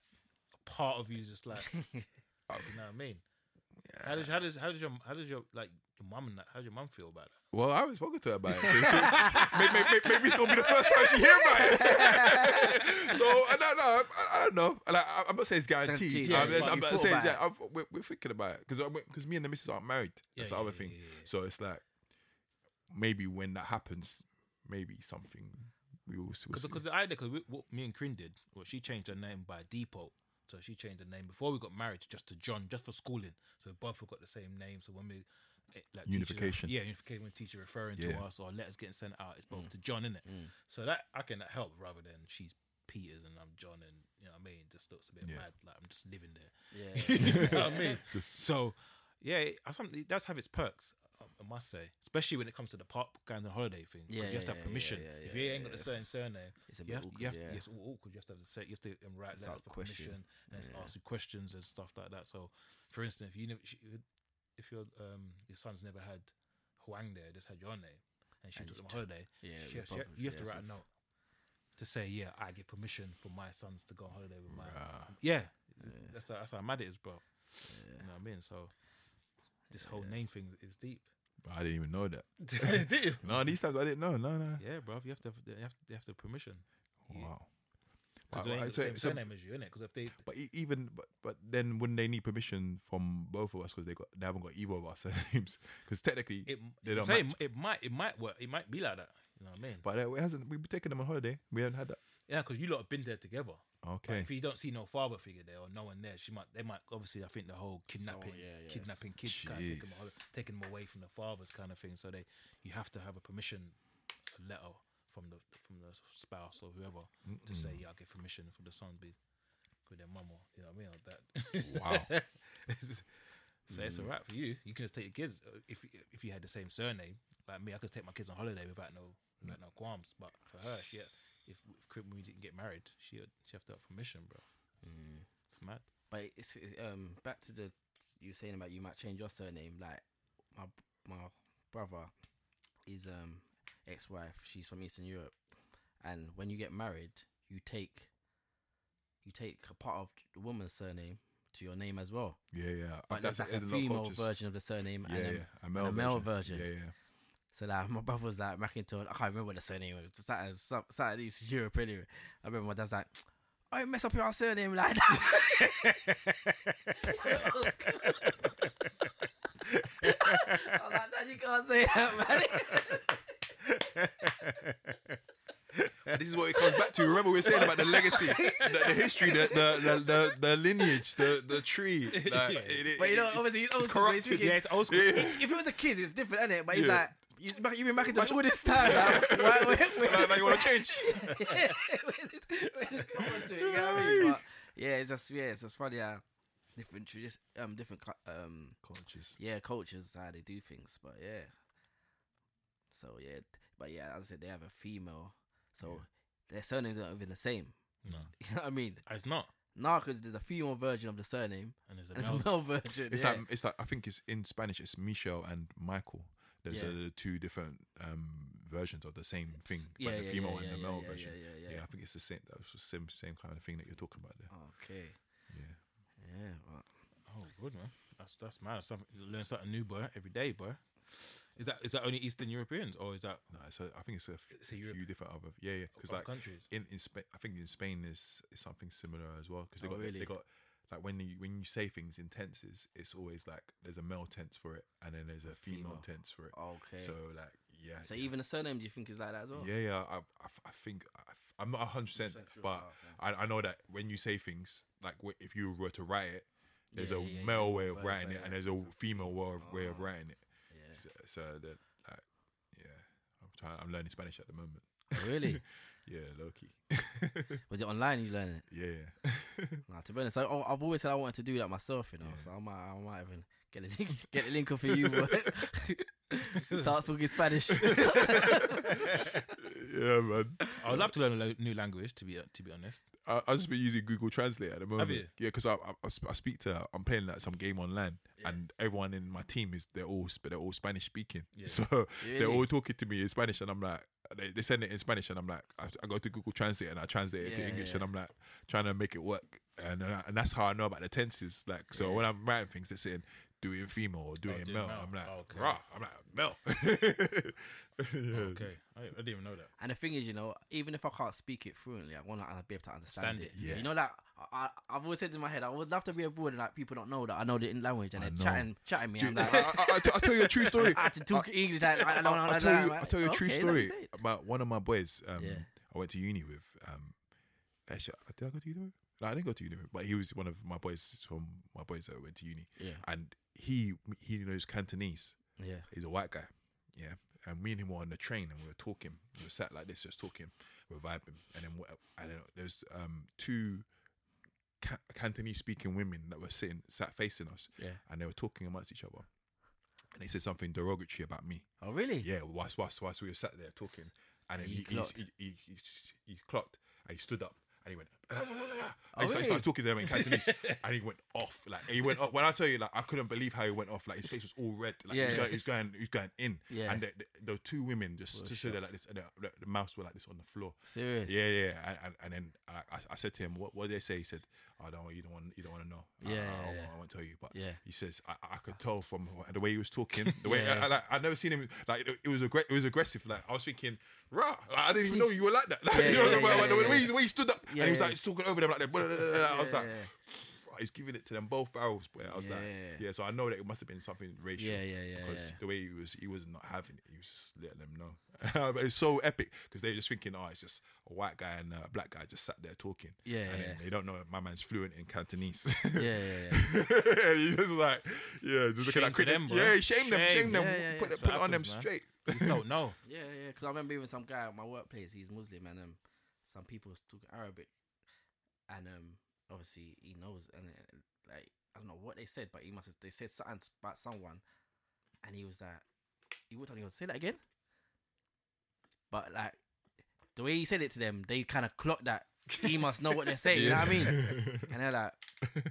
a part of you is just like, <laughs> you know what I mean? How does how does how does your how does your like your mum and that? How your mum feel about it? well, I haven't spoken to her about it. So she- maybe, maybe, maybe it's gonna be the first time she hear about it. <laughs> so I don't know. I, I don't know. Like, I, I'm not saying it's guaranteed. Guaranteed, I'm, yeah, just- but I'm not saying about that. We're, we're thinking about it because because me and the missus aren't married. That's Yeah, the yeah, other thing. yeah, yeah, yeah. So it's like maybe when that happens, maybe something we will see. Because because the idea, because what me and Crin did, well, she changed her name by default. So she changed her name before we got married just to John, just for schooling. So both have got the same name. So when we like teachers ref- Unification. yeah, unification. When teacher referring to us or letters getting sent out, it's both to John, innit? Mm. So that I can help rather than she's Peters and I'm John, and you know what I mean. It just looks a bit Yeah. mad, like I'm just living there. Yeah. <laughs> you know what I mean? Just- so, yeah, it, I it does have its perks. um, I must say, especially when it comes to the pop going on holiday thing. Yeah, you have to yeah, have permission. yeah, yeah, if you ain't got yeah, the certain surname, It's a you bit have, awkward, you have, yeah. It's all awkward. You have to have the say, you have to write Start letters for question. permission, and Yeah. ask you questions and stuff like that. So, for instance, if you never, if your um your son's never had Huang there, just had your name, and she And took them on holiday, Yeah, she she- you have to write a note to say, yeah, I give permission for my sons to go on holiday with my. Rah. Yeah, that's how, that's how mad it is, bro. Yeah. You know what I mean? So this whole Yeah. name thing is deep. I didn't even know that. <laughs> Did you? <laughs> No, these times I didn't know. No, no. Yeah, bro. You have to have, you have, you have to have permission. Wow. Because Wow, they ain't wow, the same so- as you, innit? Because if they, But even but but then wouldn't they need permission from both of us because they got they haven't got either of our <laughs> surnames because technically it, They don't saying match. it might, it might work. It might be like that. You know what I mean? but uh, it hasn't we've taken them on holiday we haven't had that Yeah, because you lot have been there together. But okay if you don't see no father figure there or no one there, she might. They might obviously. I think the whole kidnapping, yeah, yeah, kidnapping kids, kind of taking them, Jeez. taking them away from the fathers, kind of thing. So they, you have to have a permission letter from the from the spouse or whoever to say, yeah, I give permission for the son to be with their mum or you know what I mean, like that. Wow. <laughs> It's- so it's alright for you. You can just take your kids if you- if you had the same surname like me. I could take my kids on holiday without no without no qualms. But for her, yeah, had, if if Crib- we didn't get married, she had, she have to have permission, bro. Mm. It's mad. But it's um back to the you saying about you might change your surname. Like my my brother, is um ex-wife, she's from Eastern Europe, and when you get married, you take you take a part of the woman's surname to your name as well. yeah yeah But that's like a female version of the surname, yeah and then yeah a male, a male version. version. yeah yeah So like my brother was like McIntyre. I can't remember what the surname was. Some- something East Europe anyway. I remember my dad's like, oh, "I mess up your surname like that." <laughs> I was like, Dad, you can't say that, man. <laughs> <laughs> this is what it comes back to remember we were saying about the legacy the, the history the the, the the the lineage the the tree <laughs> like, Yeah. it- it- But you know, it's- obviously, he's it's old school, but corrupted Yeah, it's old school. Yeah. if it was a kid, it's different, isn't it? But he's Yeah. like, you, you've been McIntyre all this time. <laughs> Like, why, why, why, like, like you want to change when it, when it come on to it, you know I mean? But yeah, it's just yeah, it's just funny how different tradi- um different um cultures yeah cultures how they do things. But yeah, so yeah, but yeah, as I said, they have a female, so their surnames aren't even the same. No, <laughs> You know what I mean? it's not. No, because there's a female version of the surname And there's a and male. there's a male version. It's yeah. like it's like I think it's in Spanish. It's Michelle and Michael. Those Yeah. are the two different um, versions of the same thing, Yeah, but the female yeah, and yeah, the yeah, male yeah, version. yeah, yeah, yeah. I think it's the same. That's the same same kind of thing that you're talking about there. Okay. Yeah. Yeah. Well, Oh, good man. That's that's mad. Something you learn something new, boy, every day, boy. Is that is that only Eastern Europeans or is that No, it's a, I think it's a, f- It's a few Europe- different other. Yeah, yeah. Because like countries? in in Spain, I think in Spain is is something similar as well. Because they Oh, got really? they got like when you when you say things in tenses, it's always like there's a male tense for it, and then there's a female, female. tense for it. okay. So like yeah. So yeah. even a surname, do you think is like that as well? Yeah, yeah. I, I, I think I, am not hundred percent, sure, but oh, I, I know that when you say things like if you were to write it, there's Yeah, a yeah, yeah, male yeah. way of writing right, it, and right. there's a female way of, way of Oh. writing it. Yeah. So, so that like yeah, I'm trying. I'm learning Spanish at the moment. Oh, really? <laughs> Yeah, low key. Was it online you learned it? yeah. Nah, to be honest, I, I- I've always said I wanted to do that myself, you know. Yeah. So I might, I might even get a link, <laughs> get a link up for you, boy. <laughs> Start talking Spanish. yeah, man. I would love to learn a lo- new language. To be to be honest, I, I just been using Google Translate at the moment. Have you? Yeah, because I, I I I speak to I'm playing like some game online, and everyone in my team is they're all they're all Spanish speaking. Yeah. So <laughs> they're all talking to me in Spanish, and I'm like, they, they send it in Spanish, and I'm like, I, I go to Google Translate and I translate it to English, yeah. and I'm like trying to make it work, and and that's how I know about the tenses. Like, so Yeah. when I'm writing things, they're saying do it in female or do Oh, it in male. male. I'm like, Oh, okay. rah. I'm like male. <laughs> yeah. okay, I, I didn't even know that. And the thing is, you know, even if I can't speak it fluently, I want to be able to understand Stand it. it, yeah. You know, like I, I, I've always said in my head, I would love to be abroad and like people don't know that I know the language and I they're know. chatting, chatting me. Dude, I'm like, I, I, I tell you a true <laughs> story. I had to talk English. Like, I don't know. I'll, I tell you, don't. I'll tell you a true Okay, story say about one of my boys. Um, Yeah. I went to uni with. Um, actually, did I go to uni with? No, I didn't go to uni but he was one of my boys from my boys that went to uni, Yeah, and he he knows Cantonese. yeah, He's a white guy, yeah. And me and him were on the train, and we were talking. We were sat like this, just talking. We were vibing, and then what- and then there's um two Ca- Cantonese speaking women that were sitting sat facing us, yeah. and they were talking amongst each other. And they said something derogatory about me. Oh, really? Yeah, whilst whilst whilst we were sat there talking, and then He he he, clocked. he, he, he, he clocked and he stood up and he went. And he, Oh, started, he really? started talking to them in Cantonese, <laughs> and he went off. Like he went off. When I tell you, like I couldn't believe how he went off. Like his face was all red. Like Yeah, he's, yeah. Going, he's going, he's going in. Yeah. And the, the, the two women just just stood there like this, and the, the, mouse were like this on the floor. Serious? Yeah, yeah. And, and, and then I, I, I said to him, "What, what did they say?" He said, "I don't. You don't want. You don't want to know. Yeah, I, I, yeah, won't- I won't tell you." But Yeah. he says, I, I could tell from the way he was talking, the way Yeah. I, like, I'd never seen him like it, it was aggr- it was aggressive. Like I was thinking, rah, like, I didn't even know <laughs> you were like that. Like, Yeah, <laughs> you know, yeah, the, way- the, way, yeah. the way he stood up and he was like he's talking over them like that. blah, <laughs> blah, blah, blah. I was Yeah, like, he's giving it to them both barrels. Boy, I was like, Yeah. yeah. So I know that it must have been something racial. Yeah, yeah, yeah, Because yeah. the way he was, he was not having it. He was just letting them know. <laughs> but it's so epic because they're just thinking, oh, it's just a white guy and a black guy just sat there talking. Yeah, and yeah, then they don't know my man's fluent in Cantonese. Yeah, yeah, yeah. and <laughs> he's just like, yeah, just looking Shame at them, bro. yeah, shame, them, Shame. shame them, Yeah, yeah, yeah. put, it, put it on them man. straight. You just don't know. Yeah, yeah. Because I remember even some guy at my workplace. He's Muslim, and um, some people was talking Arabic, and um, obviously he knows, and uh, like I don't know what they said, but he must have they said something about someone, and he was like, he walked on, he say that again. But like the way he said it to them, they kind of clocked that he must know what they're saying. You know what I mean? And they're like, <laughs>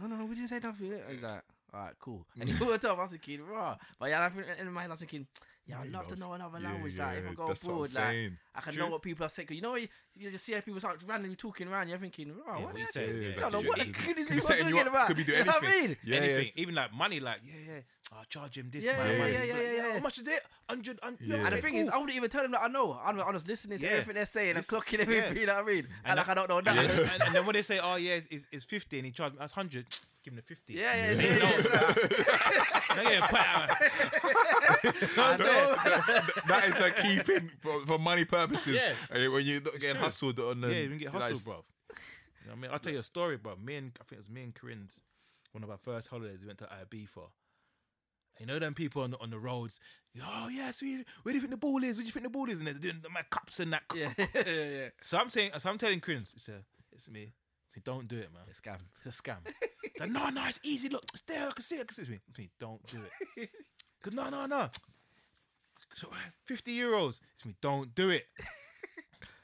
no, no, no, we didn't say nothing. He's like, all right, cool. And he <laughs> walked up. I was thinking, raw. But yeah, in my head, I was thinking, yeah, I'd love to know another Yeah, language. like, if I go that's what I'm abroad, like, saying. I can true. know what people are saying. Cause you know, you, you just see how people start randomly talking around. You're thinking, raw, Yeah, what what are you they said, actually- yeah, I don't know what you- the you- kid is could be setting you talking up, about. could be doing <laughs> you know what I anything. mean? Yeah, Anything, yeah. even like money, like yeah, yeah. I'll charge him this, Yeah, man. yeah, money. yeah, yeah, yeah, yeah. How much is it? Hundred. Yeah. And the okay, thing is. I wouldn't even tell them that I know. I'm, I'm just listening to Yeah. everything they're saying and Listen- clocking everything. yeah. You know what I mean? And, And like I don't know that. and, Yeah, <laughs> and, and then when they say, "Oh yeah, it's, it's, it's 50 and he charged me that's hundred, <sniffs> give him the 50. yeah, yeah. Yeah. yeah, yeah. <laughs> No, yeah, put it out. <laughs> I know. that is the key thing for, for money purposes. Yeah. Uh, when you're not getting true. hustled on the. Yeah, you can get like, hustled, bro. You know what I mean, I'll tell you a story, bro. Me and I think it was me and Corinne's one of our first holidays. We went to Ibiza. You know them people on the, on the roads. Oh yes, we, where do you think the ball is? Where do you think the ball is? And they're doing my cups and that. Yeah, <laughs> yeah, yeah. So I'm saying, so I'm telling Corinne, it's a, it's me. Don't do it, man. It's a scam. It's a scam. It's like, no, no, it's easy. Look, it's there. I can see it. I can see it. It's me. It's me. Don't do it. <laughs> Because no, no, no. It's 50 euros. It's me. Don't do it.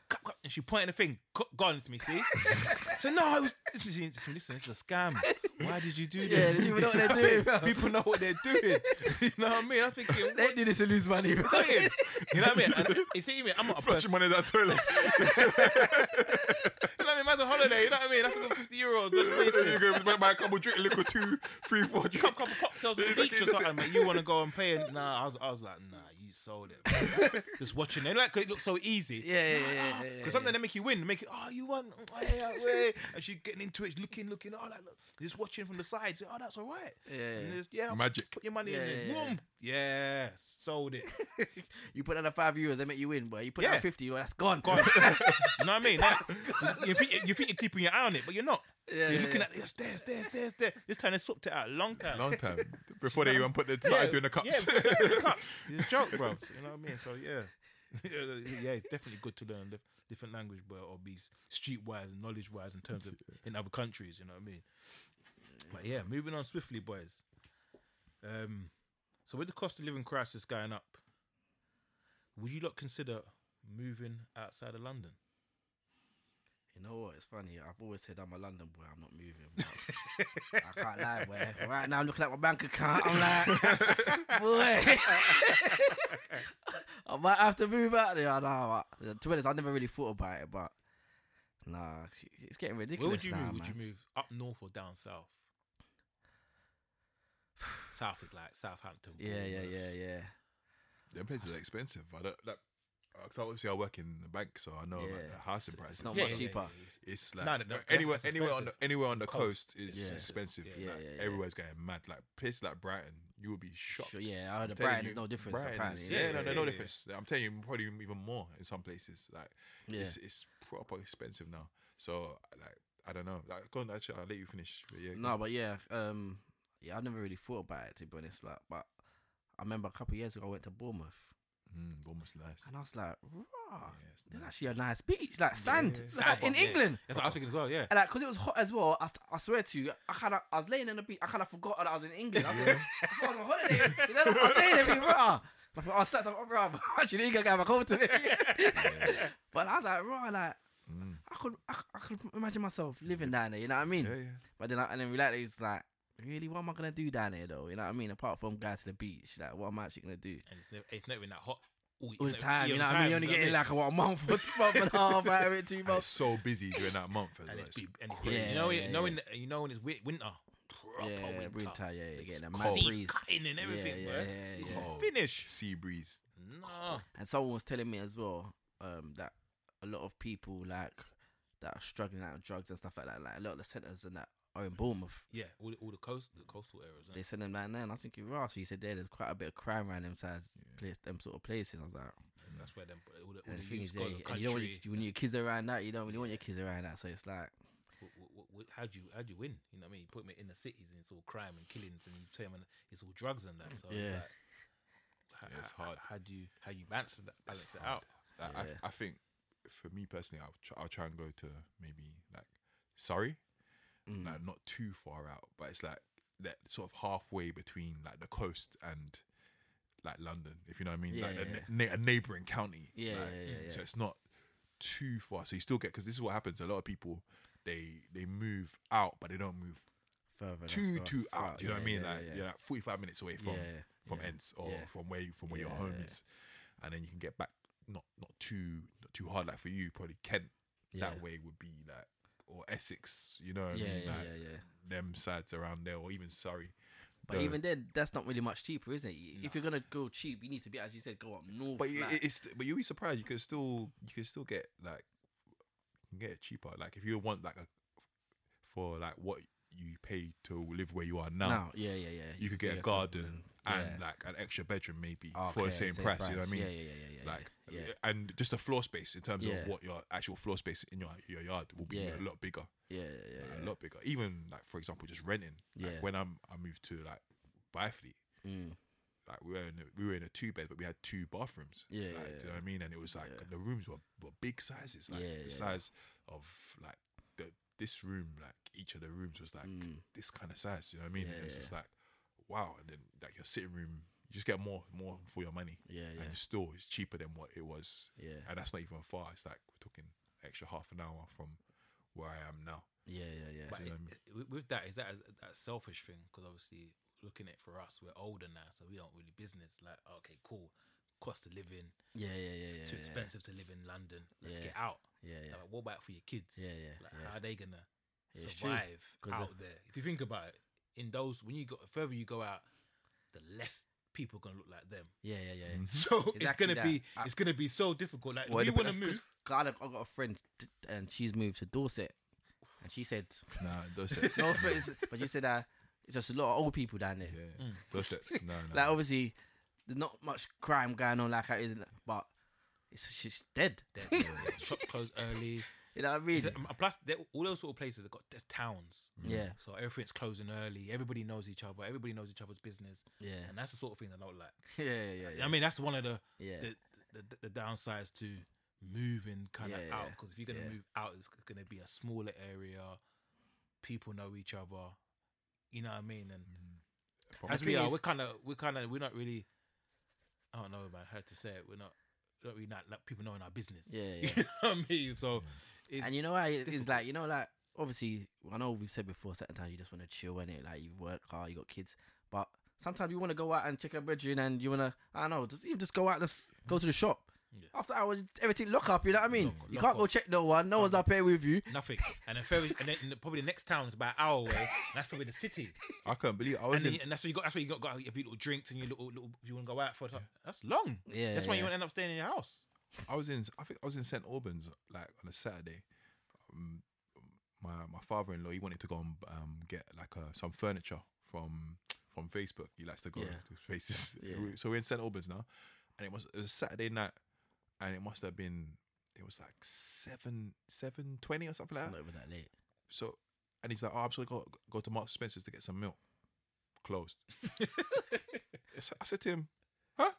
Cup, cup. And she pointed the thing, "Co- gone to me, see? <laughs> so no, it was listen, listen, listen, it's a scam. Why did you do this? Yeah, they know what they're <laughs> doing, bro. People know what they're doing. <laughs> you know what I mean? I'm thinking, They do this to lose money, bro. you know what I mean? And you see me, I'm not a Flush person. money in that toilet. You know what I mean? Man's on holiday. You know what I mean? That's a good 50 euros. Just you go buy- buy a couple drink, liquor, two, three, four drinks. couple, couple cocktails at the beach or something, mate. You want to go and pay? And nah, I was, I was like, nah, you sold it. bro. <laughs> Just watching it, like it looks so easy. Yeah, yeah, yeah, yeah, yeah, Because sometimes they make you win, they make it. Oh, you won, Hey, uh, wait. and she getting into it, looking, looking. Oh, like, look, just watching from the side. Say, oh, that's all right. Yeah, yeah. yeah, Magic. Put your money Yeah, in yeah, there. yeah. Boom. Yeah, sold it. <laughs> You put down a five euros, they make you win, but you put Yeah. down fifty, well, that's gone. Gone. <laughs> you know what I mean? Like, you, think, you think you're keeping your eye on it, but you're not. Yeah, you're yeah, looking yeah. at it, there, there, there, there. This time they swapped it out a long time. Long time before they <laughs> even put the started doing the cups. Yeah, the cups. <laughs> It's a joke, bro. You know what I mean? So yeah, <laughs> yeah, it's definitely good to learn dif- different language, bro, or be streetwise and knowledge wise in terms of in other countries. You know what I mean? But yeah, moving on swiftly, boys. Um, so with the cost of living crisis going up, would you not consider moving outside of London? You know what? It's funny. I've always said I'm a London boy. I'm not moving. I can't lie, boy. Right now, I'm looking at my bank account. I'm like, <laughs> boy, <laughs> I might have to move out there. I know. To be honest, I never really thought about it, but nah, it's- it's getting ridiculous. Where would you now, move? Would you move up north or down south? <sighs> South is like Southampton. Yeah, yeah, yeah, yeah. Them places are expensive. I don't like. Because obviously I work in the bank, so I know about Yeah. the housing It's prices. not Yeah, much yeah, yeah, cheaper. yeah. It's like No, no, no, that's- anywhere, that's anywhere on the expensive. anywhere on the Coast coast is Yeah. expensive. Yeah. Like, Yeah, yeah, yeah. Everywhere's getting mad. Like places like Brighton, you would be shocked. Sure, yeah, I heard the telling Brighton you, is no difference. Brighton apparently. is- yeah, yeah, yeah, no, there's yeah, no yeah. difference. I'm telling you, probably even more in some places. Like yeah. it's it's proper expensive now. So like I don't know. Like go on, actually, I'll let you finish. But yeah, No, but yeah, um, yeah, I never really thought about it to be honest. Like, but I remember a couple of years ago I went to Bournemouth, mm, almost nice. and I was like, "Rah, Yeah, it's there's nice. actually a nice beach, like sand, yeah. like, in. England." That's what I was thinking as well. Yeah. And like, cause it was hot as well. I, I swear to you, I kind of, I was laying on the beach. I kind of forgot that I was in England. I was, like, I thought I was on holiday. Know, I was laying there, rah. I thought, <laughs> I slept up, rah. but Actually, England got back home today. <laughs> <laughs> but I was like, rah, like. Mm. I could, I, I could imagine myself living down there. You know what I mean? Yeah, yeah. But then, I, and then reality is like, really, what am I gonna do down there though? You know what I mean? Apart from going to the beach, like, what am I actually gonna do And it's never, it's never been that hot all, all the time? yeah, You know what I mean? You're only getting like a, what, a month, or <laughs> month and a half out of it, two And it's months. so busy during that month as I well. and it's, It's be, and it's crazy. you know, Yeah, yeah, knowing you know when it's winter, proper Yeah, winter, winter, yeah, yeah, It's getting a mad cold. breeze. cutting and everything, yeah, bro. yeah, You yeah. can Finish. sea breeze. No. And someone was telling me as well um, that a lot of people like that are struggling out of drugs and stuff like that, like a lot of the centers and that are in Bournemouth. Yeah, all the, all the coast, the coastal areas. They innit? send them down there, and I was thinking, right. So you said there, there's quite a bit of crime around them sides, place, them sort of places. I was like, That's where them all the, all and the the thing is, go yeah, the and you don't want country. your, when your kids are around that, you don't really want your kids around that. So it's like, Wh- wh- wh- How do you how do you win? You know what I mean? You put them in the cities and it's all crime and killings, and you tell them it's all drugs and that. So it's Yeah. like, how, Yeah, it's hard. How do you how you balance that balance it out? Like, Yeah. I, I think for me personally, I'll try, I'll try and go to maybe like Surrey, mm, like not too far out, but it's like that sort of halfway between like the coast and like London, if you know what I mean, Yeah, like yeah, a, na- a neighboring county. Yeah, like, yeah, yeah, So it's not too far. So you still get because this is what happens. A lot of people they they move out, but they don't move further too too far- out. Do you know what I mean? like you're like 45 minutes away from from ends or from where you, from where your home is, and then you can get back not not too not too hard. Like for you, probably Kent that way would be like or Essex. You know what yeah, I mean? yeah, like yeah, yeah. them sides around there, or even Surrey. But The- even then, that's not really much cheaper, isn't it? If you're gonna go cheap, you need to be, as you said, go up north. But it, it's but you'll be surprised. You can still you can still get like you can get it cheaper. Like if you want like a for like what you pay to live where you are now, no, yeah, yeah, yeah. you could get a get garden and like an extra bedroom maybe Oh, for the okay, same, price, You know what I mean? Yeah, yeah, yeah, yeah, yeah. like yeah, and just the floor space in terms Yeah. of what your actual floor space in your your yard will be Yeah. a lot bigger, yeah, yeah, yeah, like, yeah. a lot bigger. Even like for example, just renting. Like Yeah. when I'm I moved to like Byfleet, Mm. like we were in a, we were in a two bed, but we had two bathrooms. Yeah, like, yeah, do you know what I mean? And it was like Yeah. the rooms were, were big sizes, like Yeah, the yeah, size of like this room, like each of the rooms was like Mm. this kind of size. You know what I mean? Yeah, and it was yeah, just like wow. And then like your sitting room, you just get more more for your money, Yeah, yeah, and it's still it's cheaper than what it was. yeah. And that's not even far. It's like we're talking extra half an hour from where I am now. Yeah, yeah, yeah. But you know it- what I it- with- with that, is that a, that selfish thing? Because obviously, looking at it for us, we're older now, so we don't really business. Like, okay, cool. Cost of living, yeah, yeah, yeah, it's yeah. too yeah. expensive to live in London. Let's Yeah. get out. Yeah, yeah. Like, what about for your kids? Yeah, yeah, Like, yeah. how are they gonna Yeah, it's true, out of- there? If you think about it, in those when you go further you go out, the less people gonna look like them. Yeah, yeah, yeah. <laughs> So it's gonna that. be I- it's gonna be so difficult. Like Well, if you want to depends, move, God, I've I've got a friend and she's moved to Dorset, and she said, <laughs> Nah, Dorset. <laughs> no, but, it's, but you said that it's just a lot of old people down there. yeah, Mm. Dorset. No, no. Like obviously, there's not much crime going on like how it is, but it's just dead. then, yeah, <laughs> yeah, shops close early. <laughs> You know what I mean? It- plus, all those sort of places have got there's towns. Mm. yeah, So everything's closing early. Everybody knows each other. Everybody knows each other's business, yeah, and that's the sort of thing I don't like. yeah, <laughs> yeah, yeah, yeah. I mean, that's one of the yeah. the, the, the downsides to moving kind of Yeah, out yeah, because if you're gonna yeah. move out, it's gonna be a smaller area. People know each other. You know what I mean? And But as we are, we're kind of we're kind of we're not really. I don't know, man. How to say it? We're not. Not really not like people knowing our business. Yeah, <laughs> You know what I mean? So mm. it's and you know why it- it's like you know like obviously I know we've said before certain times you just want to chill in it like you work hard you got kids. But sometimes you want to go out and check a bedroom and you want to I don't know just even just go out and go to the shop Yeah. after hours everything lock up you know what I mean Lock- you lock can't go check no one no one's up here with you nothing. And then, further, and then probably the next town is about an hour away. And <laughs> that's probably the city. I can't believe I And, was then, in. and that's what you got. That's what you got. Got your little drinks and your little little. You want to go out for? Time. That's long. yeah That's why you want to end up staying in your house. I was in. I think I was in St Albans like on a Saturday. Um, my my father in law he wanted to go and um, get like uh, some furniture from from Facebook. He likes to go Yeah. to places. Yeah. So we're in St Albans now, and it was it was a Saturday night, and it must have been it was like seven seven twenty or something like that. not even that late So and he's like, oh, I'm just gonna go go to Marks Spencer's to get some milk. Closed. <laughs> I said to him, huh?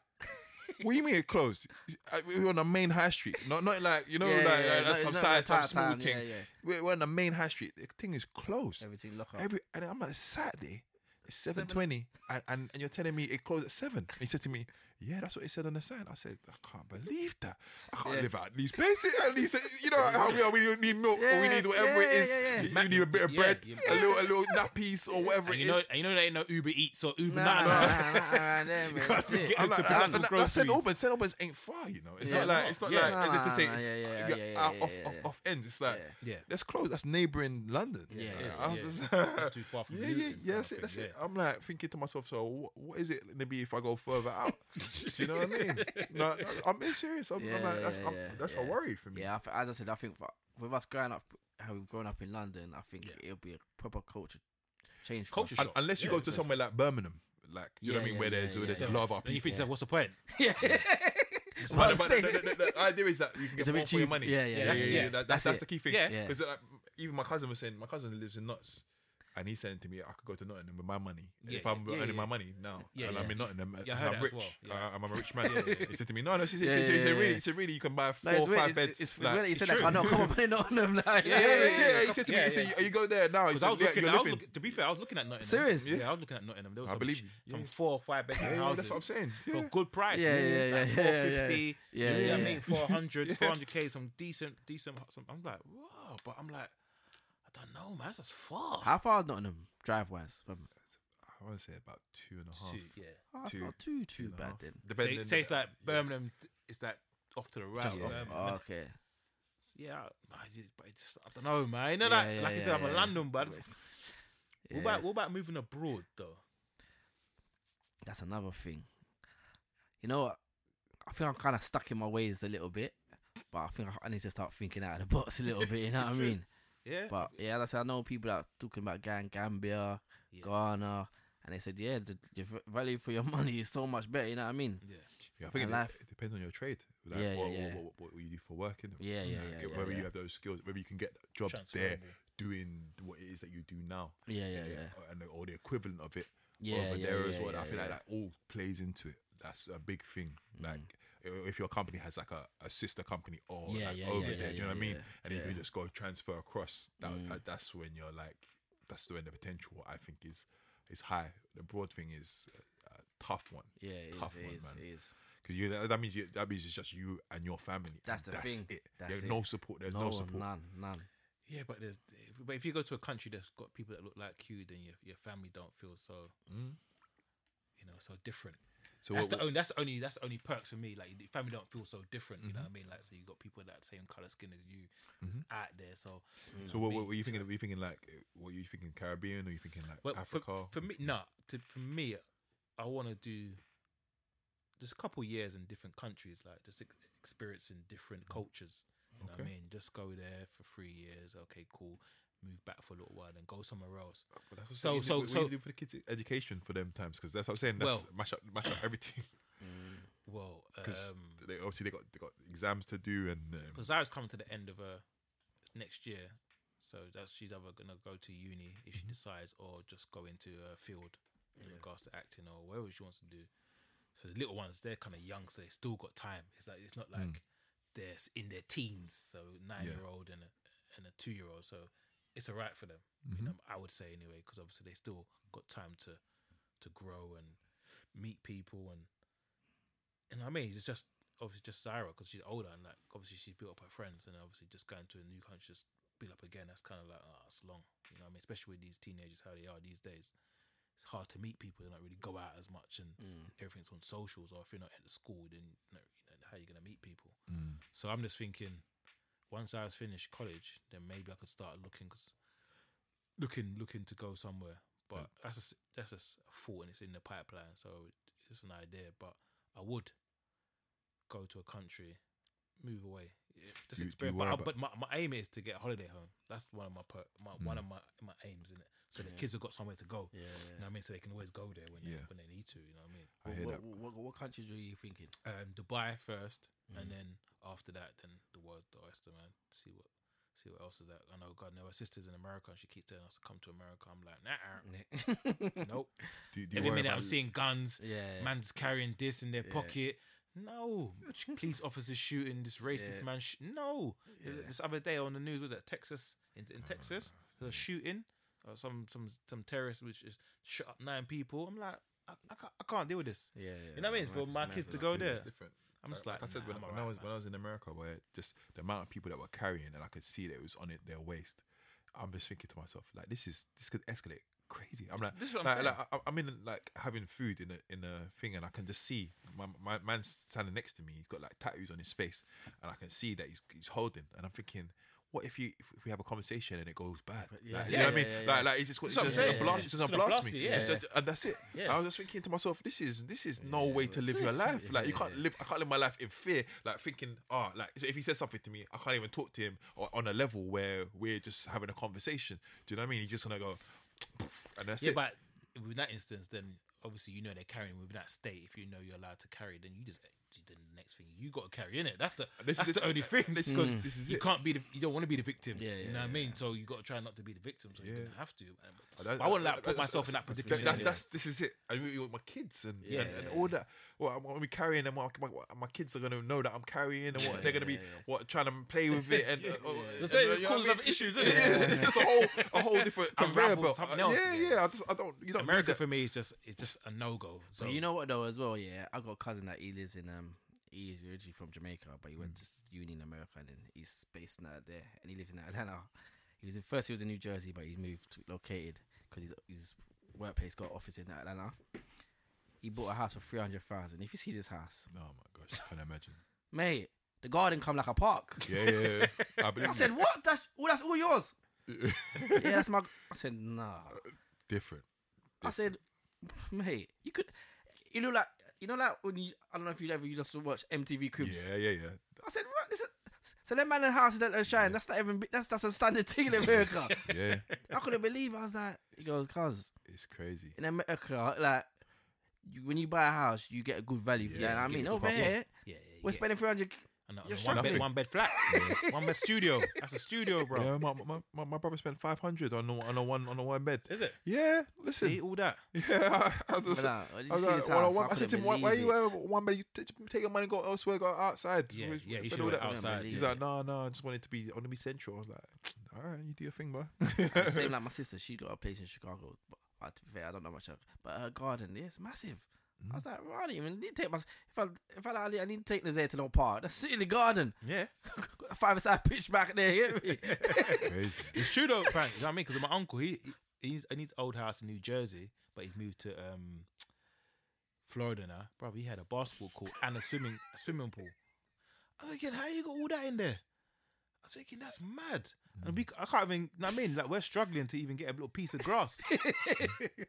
What do you mean it closed? Uh, We're on the main high street, not not like you know, Yeah, like, yeah, like, yeah, like no, some size, some small time, thing. We're, we're on the main high street. The thing is closed. everything lock up Every and I'm like Saturday. It's seven twenty, and, and and you're telling me it closed at seven. And he said to me, "Yeah, that's what it said on the sign." I said, "I can't believe that. I can't Yeah. live out these places. At least you know how we are. We need milk or we need whatever it yeah, is. yeah, yeah. You, you need a bit of bread, you- a little a little nappies or whatever And it you know, is." and you know, there ain't no Uber Eats or Uber. Nah, <laughs> Nah, nah, nah. nah, nah, nah, there, man, that's it. Get I'm him to that- pick up some that- that's St. groceries. Albans. St. Albans ain't far, you know. It's Yeah, not like it's not Yeah. like No, as if to say it's yeah, yeah, yeah, yeah, out yeah, off, yeah, off, off ends. It's like Yeah. Yeah. that's close. That's neighbouring London. Yeah, yeah, yeah. just <laughs> too far from yeah, yeah, yeah. That's it. That's it. I'm like thinking to myself, so what, what is it gonna be if I go further out? <laughs> Do <laughs> you know what I mean? No, I'm being serious. I'm, Yeah, I'm like, that's, yeah, I'm, that's yeah. a worry for me. Yeah, as I said, I think for, with us growing up, how we've grown up in London, I think Yeah. it'll be a proper culture change. For Culture us. Shock. unless you Yeah, go to somewhere like Birmingham, like you know what I Yeah, mean, where yeah, there's yeah, where there's yeah. a lot of our Then you think, yourself, what's the point? <laughs> Yeah, <laughs> But, but the, the, the, the idea is that you can get more for your money. Yeah, yeah, yeah. yeah, yeah. That's the key thing. Yeah. Yeah. Because like, even my cousin was saying, my cousin lives in Notts. And he's saying to me, I could go to Nottingham with my money. Yeah, if I'm yeah, earning yeah. my money now, Yeah, and. I'm in Nottingham, Yeah, I I'm rich. well, uh, I'm a rich <laughs> man. He said to me, No, no, she said, she said, yeah, she said, really, yeah. he said, really, you can buy No, four or five beds. it's, it's Like. He said true. I know. Come on, on them now. Yeah, yeah, yeah. He said to me, he said, yeah. "Oh, you go there now. Because I was looking, I was looking, to be fair, I was looking at Nottingham. Serious? Yeah, I was looking at Nottingham. There was I some, believe some four or five bedroom houses that's what I'm saying. for a good price. Yeah, yeah, yeah, 450. yeah. I mean, 400, 400k, <laughs> some decent, decent. I'm like, whoa, but I'm like, don't know, man. That's just far. How far is Nottingham drive wise? From I want to say about two and a half. Two, yeah. oh, that's Two- not too too and bad half. then. Say, Depending- say it's like yeah. Birmingham. It's like off to the right. Just yeah, off. Oh, okay. Yeah, I just, but it's, I don't know, man. You know, Yeah, like, yeah, like I said, yeah, I'm a yeah. London, but what about what about moving abroad though? that's another thing. You know what? I think I'm kind of stuck in my ways a little bit, but I think I- I need to start thinking out of the box a little bit. You know <laughs> what I True. mean? Yeah, But yeah, that's I know people that are talking about Gan Gambia, Yeah. Ghana, and they said, yeah, the, the value for your <laughs> money is so much better. You know what I mean? yeah, Yeah, I think it, life. it depends on your trade. Like Yeah, what, yeah, yeah. What, what, what you do for working. Yeah, yeah, yeah, yeah, Whether yeah. you have those skills, whether you can get jobs there doing what it is that you do now. Yeah, yeah, yeah, uh, And the, or the equivalent of it yeah, over yeah, there yeah, as well. yeah, I feel yeah. like that all plays into it. That's a big thing. Mm. Like i- if your company has like a, a sister company or Yeah, like yeah, over yeah, there, yeah, do you know what I mean? yeah, And you can just go transfer across. That, Mm. that- that's when you're like, that's when the potential I think is is high. The broad thing is a, a tough one. Yeah, it is, Tough it one, is, man. it is. because you that means you, that means it's just you and your family. That's and the that's thing. It. That's There's it. no support. There's no, no, support. none, none. Yeah, but there's but if you go to a country that's got people that look like you, then your your family don't feel so Mm. you know so different. So that's what, the what- only that's the only that's the only perks for me. Like the family don't feel so different. You know Mm-hmm. what I mean? Like so you got people that same color skin as you just out there. So you so what, what were you thinking? Were you thinking like uh, what you thinking Caribbean or you thinking like But Africa? For, for me, no. To, for me, I want to do just a couple years in different countries, like just ex- experiencing different cultures. You know what I Okay. mean? Just go there for three years. Okay, cool. Move back for a little while, then go somewhere else. But that's what So- do- so- what so- you do for the kids' education for them times because that's what I'm saying. That's Well- mash up, mash up everything <laughs> Well, because um, they obviously they got they got exams to do and um, because Zara's coming to the end of her next year, so that's she's either gonna go to uni if she decides, or just go into a field in regards to acting or whatever she wants to do. So the little ones, they're kind of young, so they still got time. It's like it's not like they're in their teens, so nine year old and a and a two year old, so it's alright for them. You mm-hmm. know, I would say anyway, because obviously they still got time to to grow and meet people and and I mean? It's just obviously just Zara because she's older and like obviously she's built up her friends and obviously just going to a new country just build up again that's kind of like oh it's long you know what I mean? Especially with these teenagers how they are these days. It's hard to meet people they don't really go out as much and mm. everything's on socials or if you're not at the school then you know, you know how are you gonna meet people. Mm, so I'm just thinking once I was finished college then maybe I could start looking cause looking looking to go somewhere but that's just that's just a thought and it's in the pipeline so it's an idea but I would go to a country, move away, yeah, just you- experience. you But, worry I- but my, my aim is to get a holiday home. That's one of my, per, my one of my my aims in it. So the kids have got somewhere to go. Yeah, You know what I mean? So they can always go there when Yeah. they, when they need to. You know what I mean? I hear what, that. What, what, what countries were you thinking? Um, Dubai 1st Mm. and then after that, then the world, the oyster man. See what see what else is that. I know God, no, her sister's in America, and she keeps telling us to come to America. I'm like, nah, <laughs> nope. Do, do Every minute I'm about- seeing guns, Yeah. man's carrying this in their Yeah. pocket. No, <laughs> police officers shooting this racist Yeah. man. Sh- no, Yeah. this other day on the news was that Texas in, in Texas, Ah, a shooting, uh, some some some terrorist which just shot up nine people. I'm like, I, I, can't, I can't deal with this. Yeah, yeah. You know what I mean? For my kids to though. go It's there, different. I'm just like, like, I said nah, when, when I was man. when I was in America, where just the amount of people that were carrying and I could see that it was on it their waist. I'm just thinking to myself, like this is this could escalate crazy. I'm like, This is what I'm like, saying. like, I- I'm in like having food in a in a thing, and I can just see my my man's standing next to me. He's got like tattoos on his face, and I can see that he's he's holding. And I'm thinking, what if you if we have a conversation and it goes bad? Yeah. Like, Yeah, you know what I mean? yeah, yeah. Like like it's just, it's just saying. blast, It's it's just gonna blast blast me. yeah. just, and that's it. Yeah. I was just thinking to myself, this is this is no Yeah, way to live your life. Like you can't live. I can't live my life in fear. Like thinking, ah, like so if he says something to me, I can't even talk to him or, on a level where we're just having a conversation. Do you know what I mean? He's just gonna go, and that's Yeah, it. but with that instance, then obviously you know they're carrying with that state. If you know you're allowed to carry, then you just the next thing you got to carry in it. That's the This that's this- the only <laughs> thing. this is- because this is you it. can't be the you don't want to be the victim. Yeah, you yeah, know what I yeah, mean. So you got to try not to be the victim. So you're gonna have to. But that- I wouldn't like that- put that's- myself in that that's- predicament. That's, that's this is it. I mean, with my kids and Yeah, and, and yeah, all that. Well, I'm gonna be carrying them. My, my, my kids are gonna know that I'm carrying, and what they're gonna be yeah, yeah. what trying to play with it, and, <laughs> uh, uh, it, uh, it you know causes other issues, Yeah, isn't it? it's just a whole a whole <laughs> different conveyor belt. something Uh, else Yeah, yeah. I, don't. You don't America for me is just it's just a no go. So you know what though, as well, yeah. I got a cousin that he lives in he is originally from Jamaica, but he went mm. to s- uni in America and then he's based now there and he lives in Atlanta. He was in first he was in New Jersey, but he moved located because his his workplace got office in Atlanta. He bought a house for three hundred thousand. If you see this house, Oh my gosh, I can imagine. <laughs> mate, the garden come like a park. Yeah, yeah. yeah. <laughs> I I said, what? That's oh, that's all yours. <laughs> yeah, that's my. I said, nah. different. I said, mate, you could. You know, like you know, like when you. I don't know if you ever you just watch MTV Cribs. Yeah, yeah, yeah. I said, right, this is. So them man in houses that don't shine. That's not even. That's that's a standard thing in America. <laughs> Yeah, I couldn't believe. It. I was like, he goes, cause it's crazy. in America, like. You, when you buy a house, you get a good value. for Yeah, that. I you get mean, a good over here, yeah, yeah, we're yeah. spending three hundred. And a- You're and one bed, one bed flat, <laughs> one bed studio. That's a studio, bro. Yeah, my, my, my, my brother spent five hundred on a, on a one on a one bed. Is it? Yeah, listen. See all that. <laughs> Yeah, I was just, But, uh, when you I, was like, this well, I I I said to him, couldn't why, why you believe one bed? You t- take your money, go elsewhere, go outside. Yeah, With- yeah, you with should all have that. went outside. He's Yeah. like, no, no, I just wanted to be, I want to be central. I was like, all right, you do your thing, bro. <laughs> Same like my sister, she got a place in Chicago. But uh, to be fair, I don't know much of But her garden, yeah, it's massive. I was like, well, I don't even need to take my. If I if I, I need to take Nazir to no park, that's sit in the garden. Yeah, <laughs> five side pitch back there. You hear me? <laughs> <laughs> It's true though, Frank. You know what I mean? Because my uncle, he he- he's in his old house in New Jersey, but he's moved to um Florida now. Brother, he had a basketball court and a swimming a swimming pool. I was thinking, how you got all that in there? I was thinking that's mad. And we, I can't even. You know what I mean, like we're struggling to even get a little piece of grass. <laughs>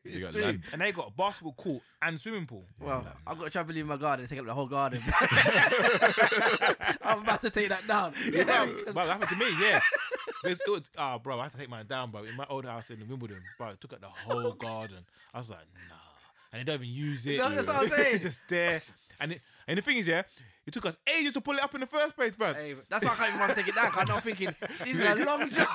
You got land. and they got a basketball court and swimming pool. Well, I've got a trampoline in my garden. Take up the whole garden. <laughs> I'm about to take that down. <laughs> Yeah, bro, bro, that happened to me. Yeah, There's- it was. Ah, bro, I had to take mine down, bro. In my old house in Wimbledon, bro, it took up the whole garden. I was like, nah, and they don't even use it. No, that's what I'm saying. It's just there, and it, and the thing is, yeah, it took us ages to pull it up in the first place, man. Hey, that's why I can't even want to take it down. I'm not thinking this is a <laughs> long jump.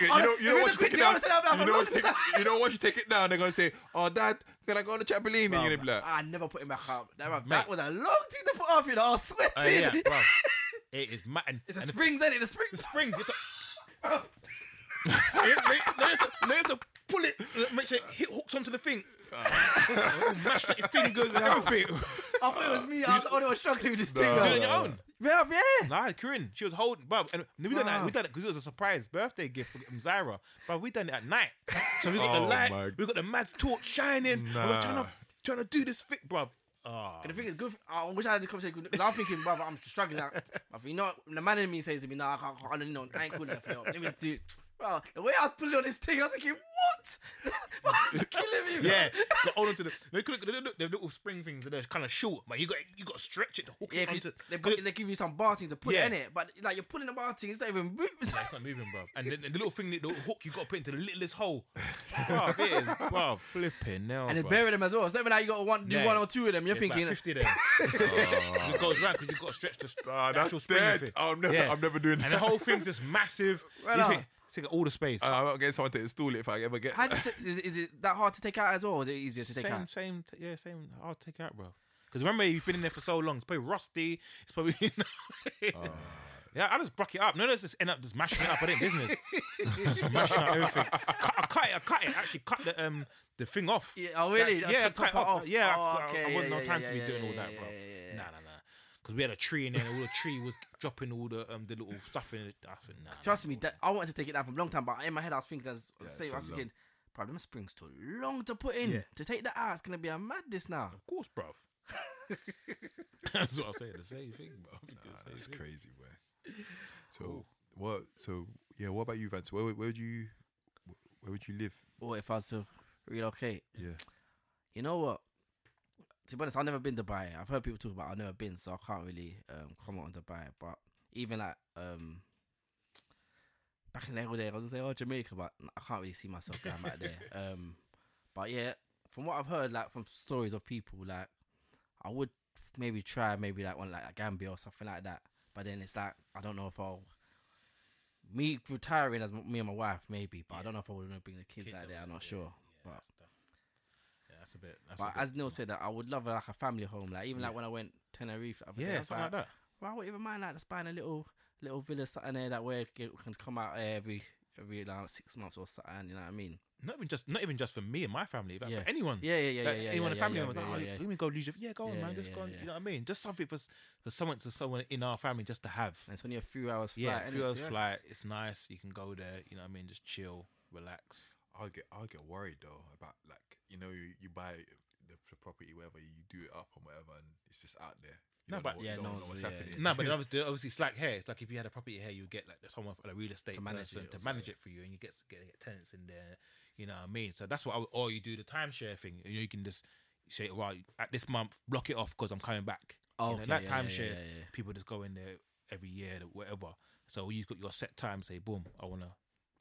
You know, you know once you take it down, you know, take, you know once you take it down, they're gonna say, "Oh, Dad, can I go on the trampoline?" And you're gonna be like, I never put him back up. That, that Mate. was a long thing to put up. You know, I was sweating. Uh, yeah, bro. <laughs> It is mad. And, It's the- springs, ain't it? The springs. the springs. You have to, they, <laughs> they, they have to, they have to pull it, make sure it hooks onto the thing. Uh, mash up your fingers and everything. I thought it was me. I was the only one struggling with this thing. You do it on though. your own. Yeah, yeah. Nah, Corinne, she was holding, bro, and we done that. We done it because it was a surprise birthday gift for Zaira, but we done it at night. So we got Oh the light, my- we got the mad torch shining, and we're trying to trying to do this fit, bro. Oh, And the thing is, good. I wish I had this conversation because I'm thinking, brother, I'm struggling. Out. I think, you know, the man in me says to me, "No, I can't. I don't know. I ain't cool enough. Yo. Let me do." Bro, the way I was pulling on this thing, I was thinking, "What? <laughs> You're killing me." yeah, bro. got hold onto the they could the, the, the little spring things. They're kind of short, but you got you got to stretch it to hook Yeah, it 'cause onto. they, 'cause put, they give you some bar thing to put Yeah. in it, but like you're pulling the bar thing, it's not even moving. Nah, it's not moving, bro. And the, the little thing, the little hook, you got to put into the littlest hole. Bro, it is, bro, flipping now. and it's bro. bury them as well. So even now you got to one, do Yeah. one or two of them, you're It's thinking, 50 there. <laughs> it goes round because you've got to stretch the, "Ah, the that's spring dead. thing. I'm never, Yeah. I'm never doing And that." the whole thing's just massive. Right you on. think, it's got all the space. Uh, I'm not getting someone to install it if I ever get. how do you say, is, is it that hard to take out as well, or is it easier to take same, out? same, t- yeah, same. I'll take it out, bro. Because remember, you've been in there for so long. It's probably rusty. It's probably. <laughs> <laughs> Yeah, I just broke it up. No, let's just end up just mashing it up. I didn't business. <laughs> just mashing up everything. Cut, I cut it. I cut it. Actually, cut the um the thing off. Yeah, oh really? That's- I yeah, took cut it part off. off. Yeah, Oh, I, I- okay, I wasn't yeah, no yeah, time yeah, to be yeah, doing all that, yeah, bro. yeah, yeah, Nah, yeah. nah, nah. Because we had a tree in there, and all the tree was dropping all the um the little stuff in it. I think, nah, Trust me, that, I wanted to take it down from a long time, but in my head I was thinking, as Yeah, same, it's I a was thinking, bro, them springs too long to put in. Yeah. To take that out, it's gonna be a madness now. Of course, bro. <laughs> That's what I'm saying. The same thing, bro. Nah, same that's thing. crazy, man. So what? So yeah, what about you, Vance? Where, where would you, where would you live? Or if I was to relocate, Yeah, you know what? To be honest, I've never been to Dubai. I've heard people talk about. it, I've never been, so I can't really um, comment on Dubai. But even like um, back in the old days, I was gonna say, oh Jamaica, but I can't really see myself going back there. <laughs> Um, but yeah, from what I've heard, like from stories of people, like I would maybe try maybe like one like Gambia or something like that. But then it's like I don't know if I'll me retiring as me and my wife maybe, but I don't know if I would want to bring the kids, Kids out there. I'm not sure. Yeah, but that's, that's, yeah, that's a bit. That's but a bit, as Neil said, that I would love like a family home. Like even like when I went Tenerife, the day, I yeah, was something like that. Well, I wouldn't even mind like just buying a little little villa something there that way can can come out every every like six months or something. You know what I mean? Not even just, not even just for me and my family, but Yeah. for anyone. Yeah, yeah, yeah, Like, yeah, yeah. anyone in yeah, the family yeah, was like, yeah, oh, yeah, let me go leisure. Yeah, go on, Yeah, man. yeah, Just yeah, go on. yeah. You know what I mean? Just something for, for someone to someone in our family just to have. And it's only a few hours flight. yeah, innit, few hours flight. It's nice. You can go there. You know what I mean? Just chill, relax. I'll get, I'll get worried though about like you know you, you buy the, the property whatever, you do it up and whatever, and it's just out there. You No, but- know Yeah, you no what's yeah, happening. No, but then <laughs> obviously, obviously it's like here. It's like if you had a property here, you get like someone, from a real estate To manage person it to manage it for you, and you get get, get tenants in there. You know what I mean? So that's what. I, would- or you do the timeshare thing. You, know, you can just say, "Well, at this month, block it off because I'm coming back." Oh, you know, okay, that yeah, yeah, timeshares, yeah, yeah. people just go in there every year, whatever. So you've got your set time. Say, boom, I want to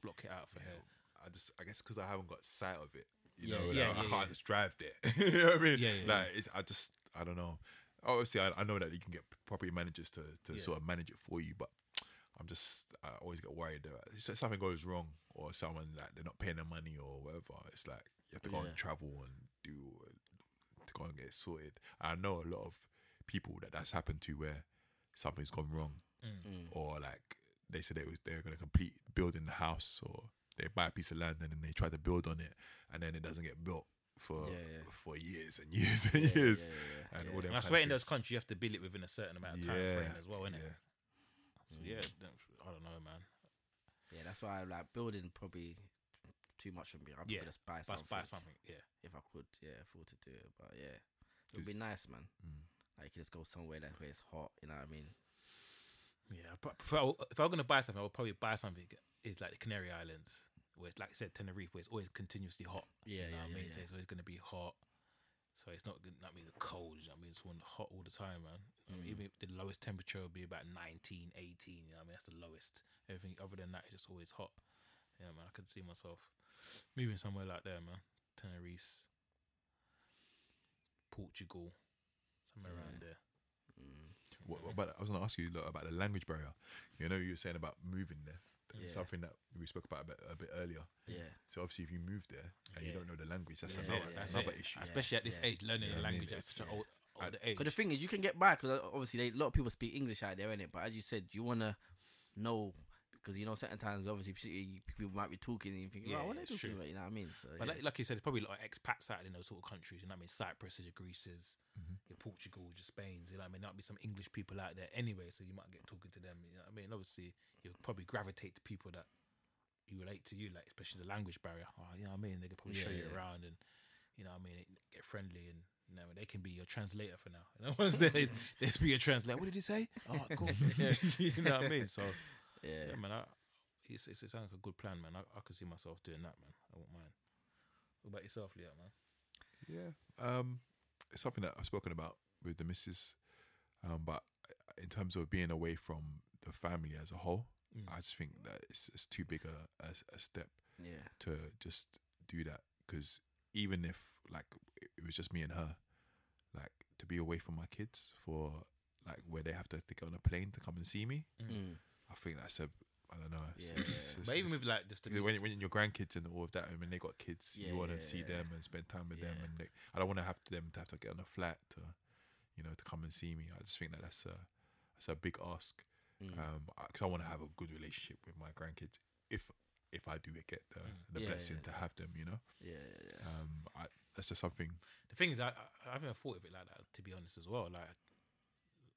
block it out for Yeah, here. I just, I guess, because I haven't got sight of it. You Yeah, know, yeah, like, <laughs> I yeah, can't yeah. just drive there. <laughs> you know what I mean? Yeah, yeah, like, It's, I just, I don't know. Obviously, I, I know that you can get property managers to, to Yeah. sort of manage it for you, but I'm just, I always get worried that if something goes wrong or someone like they're not paying their money or whatever. It's like you have to go Yeah. and travel and do to go and get it sorted. I know a lot of people that that's happened to where something's gone wrong Mm. or like they said they was they're gonna complete building the house or they buy a piece of land and then they try to build on it and then it doesn't get built for Yeah, yeah. for years and years and Yeah, years. yeah, yeah, And yeah. all them And I swear in those countries. countries you have to build it within a certain amount of time yeah, frame as well, innit? yeah. So, yeah, I don't know, man. Yeah, that's why I like building probably too much for me. I'd Yeah, probably just buy something buy something, yeah. if I could. Yeah, afford to do it. But yeah, it would be nice, man. Mm. Like you can just go somewhere that where it's hot. You know what I mean? Yeah, but if I, if I were gonna buy something, I would probably buy something. Is like the Canary Islands, where it's like I said, Tenerife, where it's always continuously hot. Yeah, you know yeah, what I yeah, mean. So it's always gonna be hot. So it's not good. That means cold. You know I mean, it's one hot all the time, man. I Mm. mean, even if the lowest temperature would be about 19, 18. You know what I mean, that's the lowest. Everything other than that is just always hot. Yeah, man. I could see myself moving somewhere like there, man. Tenerife, Portugal, somewhere around there. What, what I was going to ask you look, about the language barrier. You know, you were saying about moving there. Yeah. Something that we spoke about a bit, a bit earlier. Yeah. So obviously, if you move there and you don't know the language, that's Yeah, another, yeah, that's another issue. Especially at this yeah. age, learning Yeah, the I mean, language at it's- such an it's- old, age. But the thing is, you can get by because obviously they, a lot of people speak English out there, innit? But as you said, you want to know because you know certain times obviously people might be talking and you think, oh, Yeah, oh, what are they talking about? You know what I mean? So But yeah. like, like you said, there's probably a lot of expats out in those sort of countries. You know what I mean? Cyprus, Greece's, Mhm. your Portugal, your Spain's. You know what I mean? There'll be some English people out there anyway, so you might get talking to them. You know what I mean? Obviously, you'll probably gravitate to people that you relate to you, like especially the language barrier. Oh, you know what I mean? They can probably show you yeah. around and you know what I mean, get friendly and you know they can be your translator for now. <laughs> You know what I'm saying? <laughs> Let's be your translator. What did he say? Oh, <laughs> cool. you know what I mean? So yeah. yeah, man, I, it's, it's, it sounds like a good plan, man. I, I could see myself doing that, man. I won't mind. What about yourself, Leah, man? Yeah. Um, it's something that I've spoken about with the missus. Um, but in terms of being away from the family as a whole, Mm. I just think that it's, it's too big a, a, a step Yeah. to just do that. Because even if like it was just me and her, like to be away from my kids for like where they have to, to get on a plane to come and see me, Mm. I think that's a I don't know. It's, Yeah, it's, yeah. it's- But even with like just when, when your grandkids and all of that, I mean, they got kids. Yeah, you want to yeah, see yeah. them and spend time with them, and they, I don't want to have them to have to get on a flat to, you know, to come and see me. I just think that that's a that's a big ask, Mm. um, because I want to have a good relationship with my grandkids if if I do get the the Yeah, blessing yeah, to have them, you know. yeah. Yeah. Yeah. Um, I, that's just something. the thing is, I, I, I haven't thought of it like that, to be honest, as well. Like,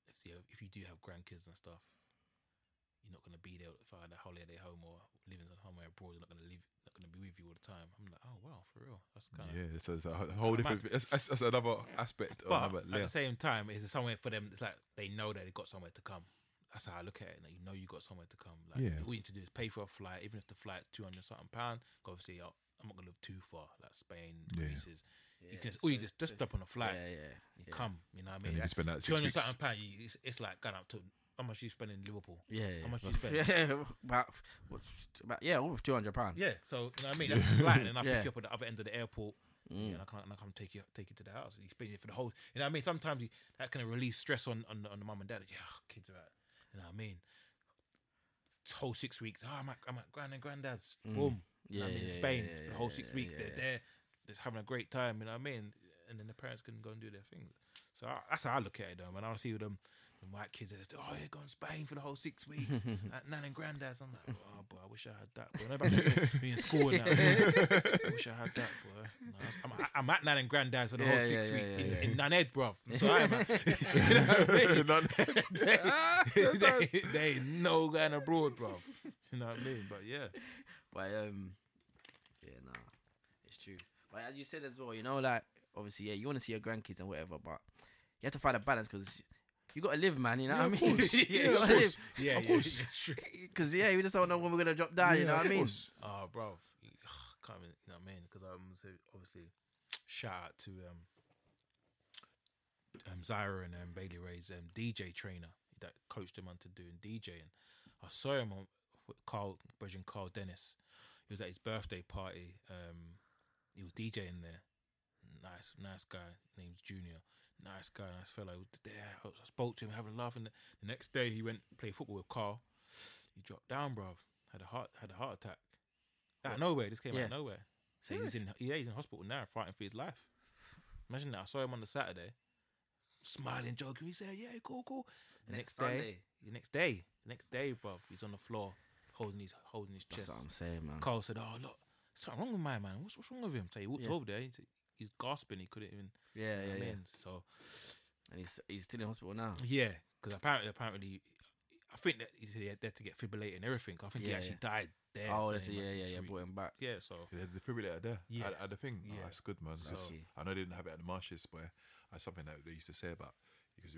if, you, if you do have grandkids and stuff, you're not going to be there if I had a holiday home or living somewhere abroad. You're not going to live, not going to be with you all the time. I'm like, oh, wow, for real. That's kind of. Yeah, it's, it's a whole different. That's, that's, that's another aspect. But another at the same time, it's somewhere for them. It's like they know that they got somewhere to come. That's how I look at it. Like you know, you got somewhere to come. Like Yeah. all you need to do is pay for a flight, even if the flight's two hundred something pound. Obviously, I'll, I'm not gonna live too far, like Spain, Yeah. Greece. Is, you can just, or you just just jump on a flight, yeah, yeah, you yeah. come. You know what I and mean? you can spend that Two six hundred weeks. something pound. You, it's, it's like going up to how much you spend in Liverpool. Yeah, yeah. How much you spend? <laughs> Yeah, about, about yeah, over two hundred pounds. Yeah, so you know what I mean. That's and I <laughs> Yeah. pick you up at the other end of the airport. Mm. and I come and I come take you take you to the house. You spend it for the whole. You know what I mean? Sometimes you, that can release stress on on, the- on the mum and dad. Yeah, kids are out. You know what I mean? This whole six weeks. Oh, I'm at I'm at grand and granddad's. Boom. You know what I mean? In Mm. Yeah, Spain yeah, for the whole six yeah, weeks. yeah. They're there, just having a great time. You know what I mean? And then the parents can go and do their thing. So I, that's how I look at it, though. When I see them, them white kids, they're just, oh, they're going to Spain for the whole six weeks <laughs> at nan and granddad's. I'm like, oh, boy, I wish I had that. Boy, no, back in- be in school now. I wish I had that, boy. No, I'm, I'm at nan and granddad's for the whole Yeah, six yeah, weeks yeah, in, yeah. in Naned, bruv. <laughs> That's where I'm at. you know what I mean? <laughs> they, they, they ain't no going abroad, bruv. You know what I mean? But yeah. But um, yeah, nah, it's true. But as you said as well, you know, like obviously, yeah, you want to see your grandkids and whatever, but you have to find a balance because you got to live, man. You know Yeah, what I mean? course. <laughs> you Yeah, gotta of live. course. Yeah, Of yeah, course. true. <laughs> Because yeah, we just don't know when we're gonna drop down. you know what I of mean? course. Oh, bro, <sighs> can't even, you know what I mean? Because um, so obviously, shout out to um, um Zyra and um, Bailey Ray's um, DJ trainer that coached him onto doing DJing. I saw him on with Carl, Virgin Carl Dennis. He was at his birthday party. Um, he was DJing there. Nice, nice guy. Name's Junior. Nice guy, nice fellow. Was there. I spoke to him, having a laugh. And the, the next day, he went play football with Carl. He dropped down, bruv. Had a heart, had a heart attack. Out of nowhere, this came out of nowhere. So he's in, yeah, he's in hospital now, fighting for his life. Imagine that. I saw him on the Saturday, smiling, joking. He said, "Yeah, cool, cool." The next, Next day, Sunday. the next day, the next day, bruv, he's on the floor, holding his holding his chest. That's what I'm saying, man. Carl said, "Oh look, something wrong with my man. What's, what's wrong with him?" So he walked Yeah. over there. He said, he's gasping. He couldn't even. Yeah, you know yeah, what I yeah. So And he's he's still in hospital now. yeah, because apparently, apparently, I think that he said he had there to get fibrillated and everything. I think he actually yeah. died there. Oh, so that's, he yeah, yeah, yeah. to Brought him back. yeah. So Yeah, the defibrillator there. Yeah. At, at the thing. Oh, Yeah. that's good, man. That's- So- I know they didn't have it at the marshes, but that's something that they used to say about because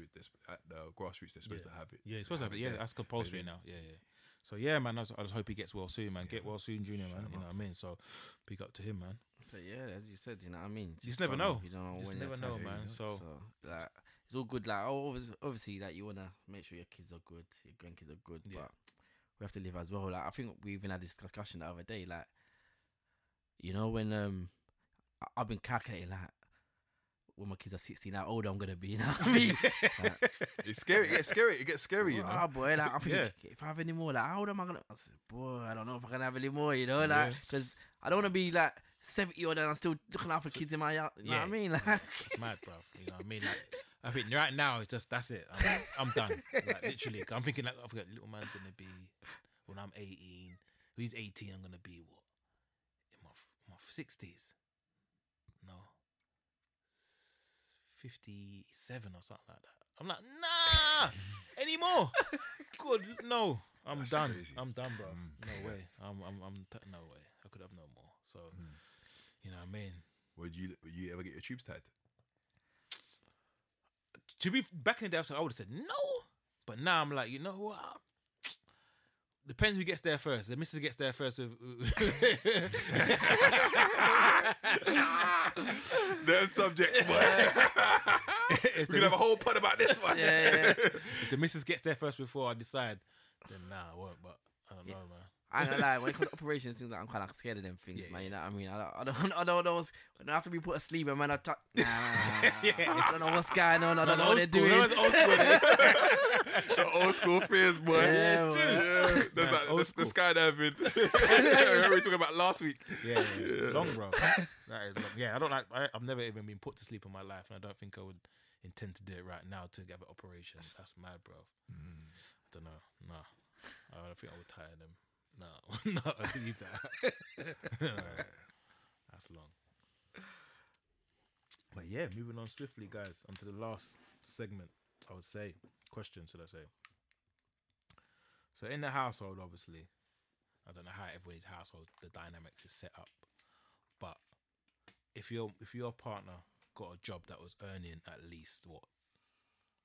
at the grassroots they're supposed Yeah. to have it. yeah, it's supposed to have it. Yeah, there. that's compulsory didn't. now. Yeah, yeah. So yeah, man. I just, I just hope he gets well soon, man. Get well soon, Junior, man. him You know up. what I mean? So big up to him, man. But yeah, as you said, you know what I mean. You just never know. You don't know just when never know, time Yeah, you. So So like, it's all good. Like, oh, obviously, obviously, like you wanna make sure your kids are good, your grandkids are good, Yeah. but we have to live as well. Like, I think we even had this discussion the other day. Like, you know, when um, I- I've been calculating like when my kids are sixteen, how old I'm gonna be. <laughs> You know what I mean? Like, <laughs> It's scary. It gets scary. It gets scary. You Ah, know. boy, like, I <laughs> think Yeah. if I have any more, like, how old am I gonna? I said, boy, I don't know if I can have any more, you know, like, Yeah. because I don't want to be like seventy old and I'm still looking out for kids in my yard. You know what I mean? <laughs> Like, it's mad, bro. You know what I mean? Like, I think right now it's just that's it. I'm, I'm done. Like literally, 'Cause I'm thinking like I forget. Little man's gonna be when I'm 18. When he's 18, I'm gonna be what in my my 60s. No, 57 or something like that. I'm like, nah, anymore. Good, no. I'm That's done. crazy. I'm done, bro. Mm. No way. I'm, I'm, I'm t- no way. I could have no more. So, Mm. You know what I mean? Would you would you ever get your tubes tied? to be back in the day, I would have said no, but now I'm like, you know what? Depends who gets there first. The missus gets there first. With, <laughs> Them subjects, boy. if, <laughs> we can have a whole pod about this one. yeah, yeah. if the missus gets there first before I decide, then nah, I won't. But I don't know, man. I ain't gonna lie, when it comes to operations, things like I'm kind of scared of them things, Yeah, man. You know what I mean? I don't, I don't, <laughs> I don't know. What's, when I have to be put asleep, and man, I talk. <laughs> Nah, nah, nah, nah. I don't know what's going on. I don't know what they're doing. No, old school. innit? <laughs> the old school fears, boy. Yeah, it's boy. true. Yeah, there's Man, like old the, the skydiving. I heard we talking about last week. yeah, yeah, it's, it's long, bro. That is long. Yeah, I don't like. I, I've never even been put to sleep in my life, and I don't think I would intend to do it right now to get an operation. That's mad, bro. Mm. I don't know. Nah, I don't think I would tire them. No, <laughs> no, leave that. <laughs> That's long. But yeah, moving on swiftly, guys, onto the last segment. I would say question, should I say? So in the household, obviously, I don't know how everybody's household the dynamics is set up, but if your if your partner got a job that was earning at least what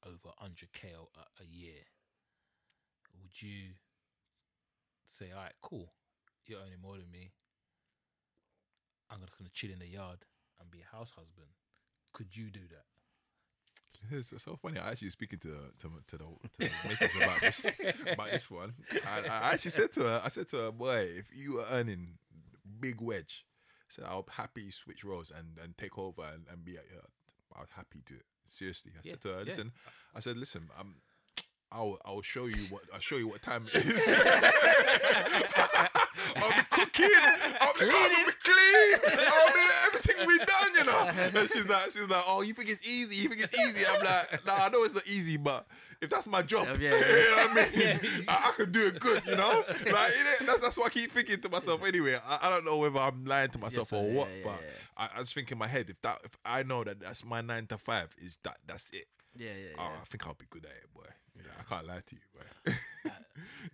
over hundred k a, a year, would you say, all right, cool, you're earning more than me. I'm just gonna chill in the yard and be a house husband. Could you do that? <laughs> It's so funny. I actually was speaking to to to the, to the missus about this <laughs> about this one. I, I actually said to her, I said to her, boy, if you were earning big wedge, I said I'll happy switch roles and and take over and, and be at your. I'll happy do it. Seriously, I Yeah, said to her, yeah. listen. I said, listen, um, I'll I'll show you what I'll show you what time it is. <laughs> I'll be cooking. I'll be, I'll be clean. I'll be everything we done, you know. And she's like, she's like, oh, you think it's easy? You think it's easy? I'm like, nah, I know it's not easy, but if that's my job, Yeah, <laughs> you yeah, know what I mean? <laughs> I, I can do it good, you know. Like that's, that's what I keep thinking to myself. Anyway, I, I don't know whether I'm lying to myself sir, or yeah, what, yeah, but yeah. I, I just think in my head if that if I know that that's my nine to five is that that's it. Yeah, yeah, oh, yeah. Oh, I think I'll be good at it, boy. Yeah, I can't lie to you, boy. Uh,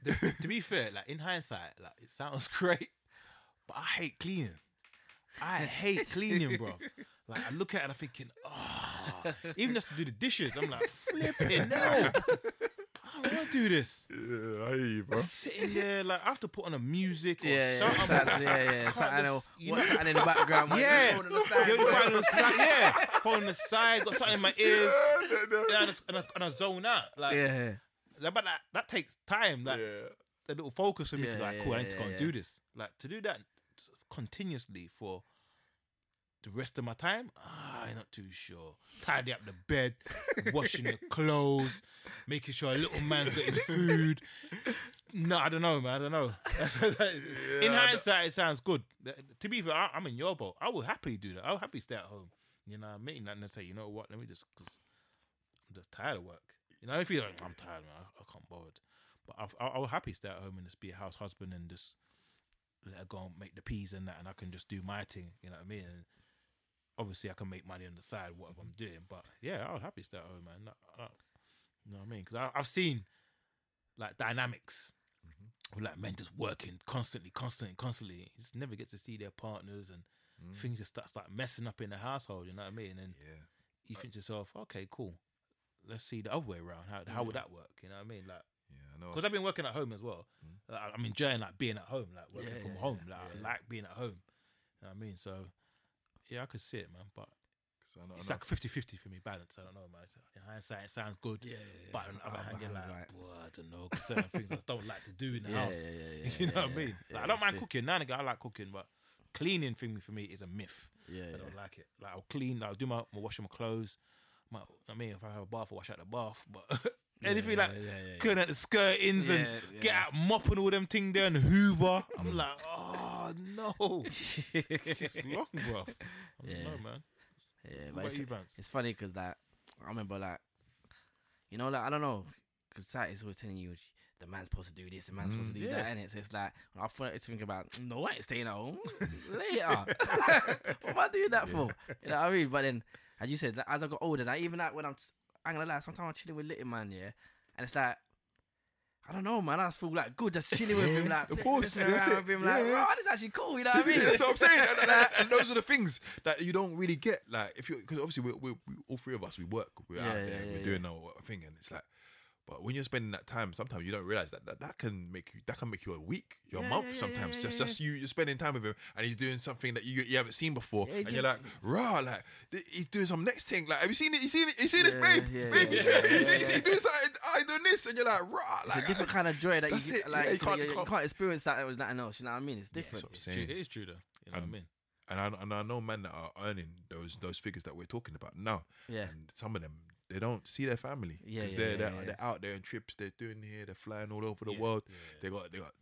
the- to be fair, like in hindsight, like it sounds <laughs> great, but I hate cleaning. I hate cleaning, bro. Like I look at it and I'm thinking, oh, even just to do the dishes, I'm like, flipping no. <laughs> I don't want to do this. <laughs> yeah, I hear you, bro. Sitting there, like I have to put on a music or yeah, yeah, something. exactly, yeah, yeah. Something, just- you know- something in the background. <laughs> man, Yeah, phone on the side, You're boy. on the side, yeah, phone on the side, got something in my ears, <laughs> Yeah, yeah, yeah, and, I, and, I, and I zone out. Like, Yeah, but that that takes time. Like yeah. a little focus for me to Yeah, be like, yeah, cool, I need to go yeah, and yeah. do this. Like to do that continuously for the rest of my time, ah, I'm not too sure. Tidy up the bed, <laughs> washing the clothes, making sure a little man's got his <laughs> food. No, I don't know, man. I don't know. <laughs> in hindsight, it sounds good. To be fair, I, I'm in your boat. I would happily do that. I would happily stay at home. You know what I mean? And then say, you know what? Let me just, cause I'm just tired of work. You know, if you're like, I'm tired, man, I, I can't bother. But I've, I, I would happy stay at home and just be a house husband and just let her go and make the peas and that, and I can just do my thing. You know what I mean? And obviously I can make money on the side, whatever I'm doing. But yeah, I was happy to stay at home, man. No- I- you know what I mean? Because I've seen like dynamics Mm-hmm. of like men just working constantly, constantly, constantly. You just never get to see their partners and Mm. things just start, start messing up in the household. You know what I mean? And Yeah. you think to yourself, okay, cool. Let's see the other way around. How how would that work? You know what I mean? Like, Yeah. I know. because I've been working at home as well. Like, I'm enjoying like being at home, like working Mm. Yeah, from yeah, home. yeah, Like I like being at home. You know what I mean? So yeah, I could see it, man. but I know- I it's know- like 50-50 for me, balance. I don't know, man. In hindsight, it sounds good. Yeah, yeah, yeah. But on the other hand, you're behind like, is boy, I don't know. 'cause certain <laughs> things I don't like to do in the Yeah, house. yeah, yeah, yeah, <laughs> you know yeah, what I mean? yeah, Like, I don't mind true. cooking. Now and again, I like cooking, but cleaning thing for me is a myth. Yeah, I don't like it. Like I'll clean, I'll do my, my washing my clothes. My, I mean, if I have a bath, I'll wash out the bath. But <laughs> anything yeah, like yeah, yeah, yeah. clearing out the skirtings Yeah, and yeah, get out mopping all them thing there and Hoover, I'm like, oh no, <laughs> it's long, bro. I don't Yeah. know, man. Yeah, but about it's, you, Vance? it's funny because like I remember like you know like I don't know because is always telling you the man's supposed to do this, the man's supposed to do Mm, that, and it's it's like when I to think about no, I ain't staying at home <laughs> later. <laughs> what am I doing that for? You know what I mean? But then as you said, like, as I got older, like, even like when I'm I'm gonna lie, sometimes I'm chilling with little man, yeah, and it's like. I don't know, man. I just feel like good just chilling with him, like <laughs> Of course, that's it. with him, Yeah, like, yeah. bro, oh, this is actually cool. You know what I mean? That's what I'm saying, and, and- and those are the things that you don't really get. Like if you, because obviously we, we, we, all three of us, we work, we're Yeah, out there, we're doing our thing, and it's like, but when you're spending that time, sometimes you don't realize that that, that can make you, that can make you a week, your Yeah, month. yeah, yeah, sometimes yeah, just yeah, just you, you're spending time with him, and he's doing something that you you haven't seen before, Yeah, and you're like, rah, like th- he's doing some next thing. Like, have you seen it? You seen it? You seen this, babe? yeah, babe, yeah, yeah, yeah, He's- <laughs> yeah, he's, yeah. he's doing something. I doing this, and you're like, rah, It's a different <laughs> kind of joy that you, it. like Yeah, you you, can't- you, you you can't- can't experience that with nothing else. You know what I mean? It's Yeah, different. that's what I'm It's saying. true, it is true, though. You know what I Um, mean? and I, and I know men that are earning those those figures that we're talking about now. Yeah. And some of them they don't see their family Yeah, because yeah, they're they're, yeah. they're out there on trips. They're doing here. They're flying all over the world. They got they got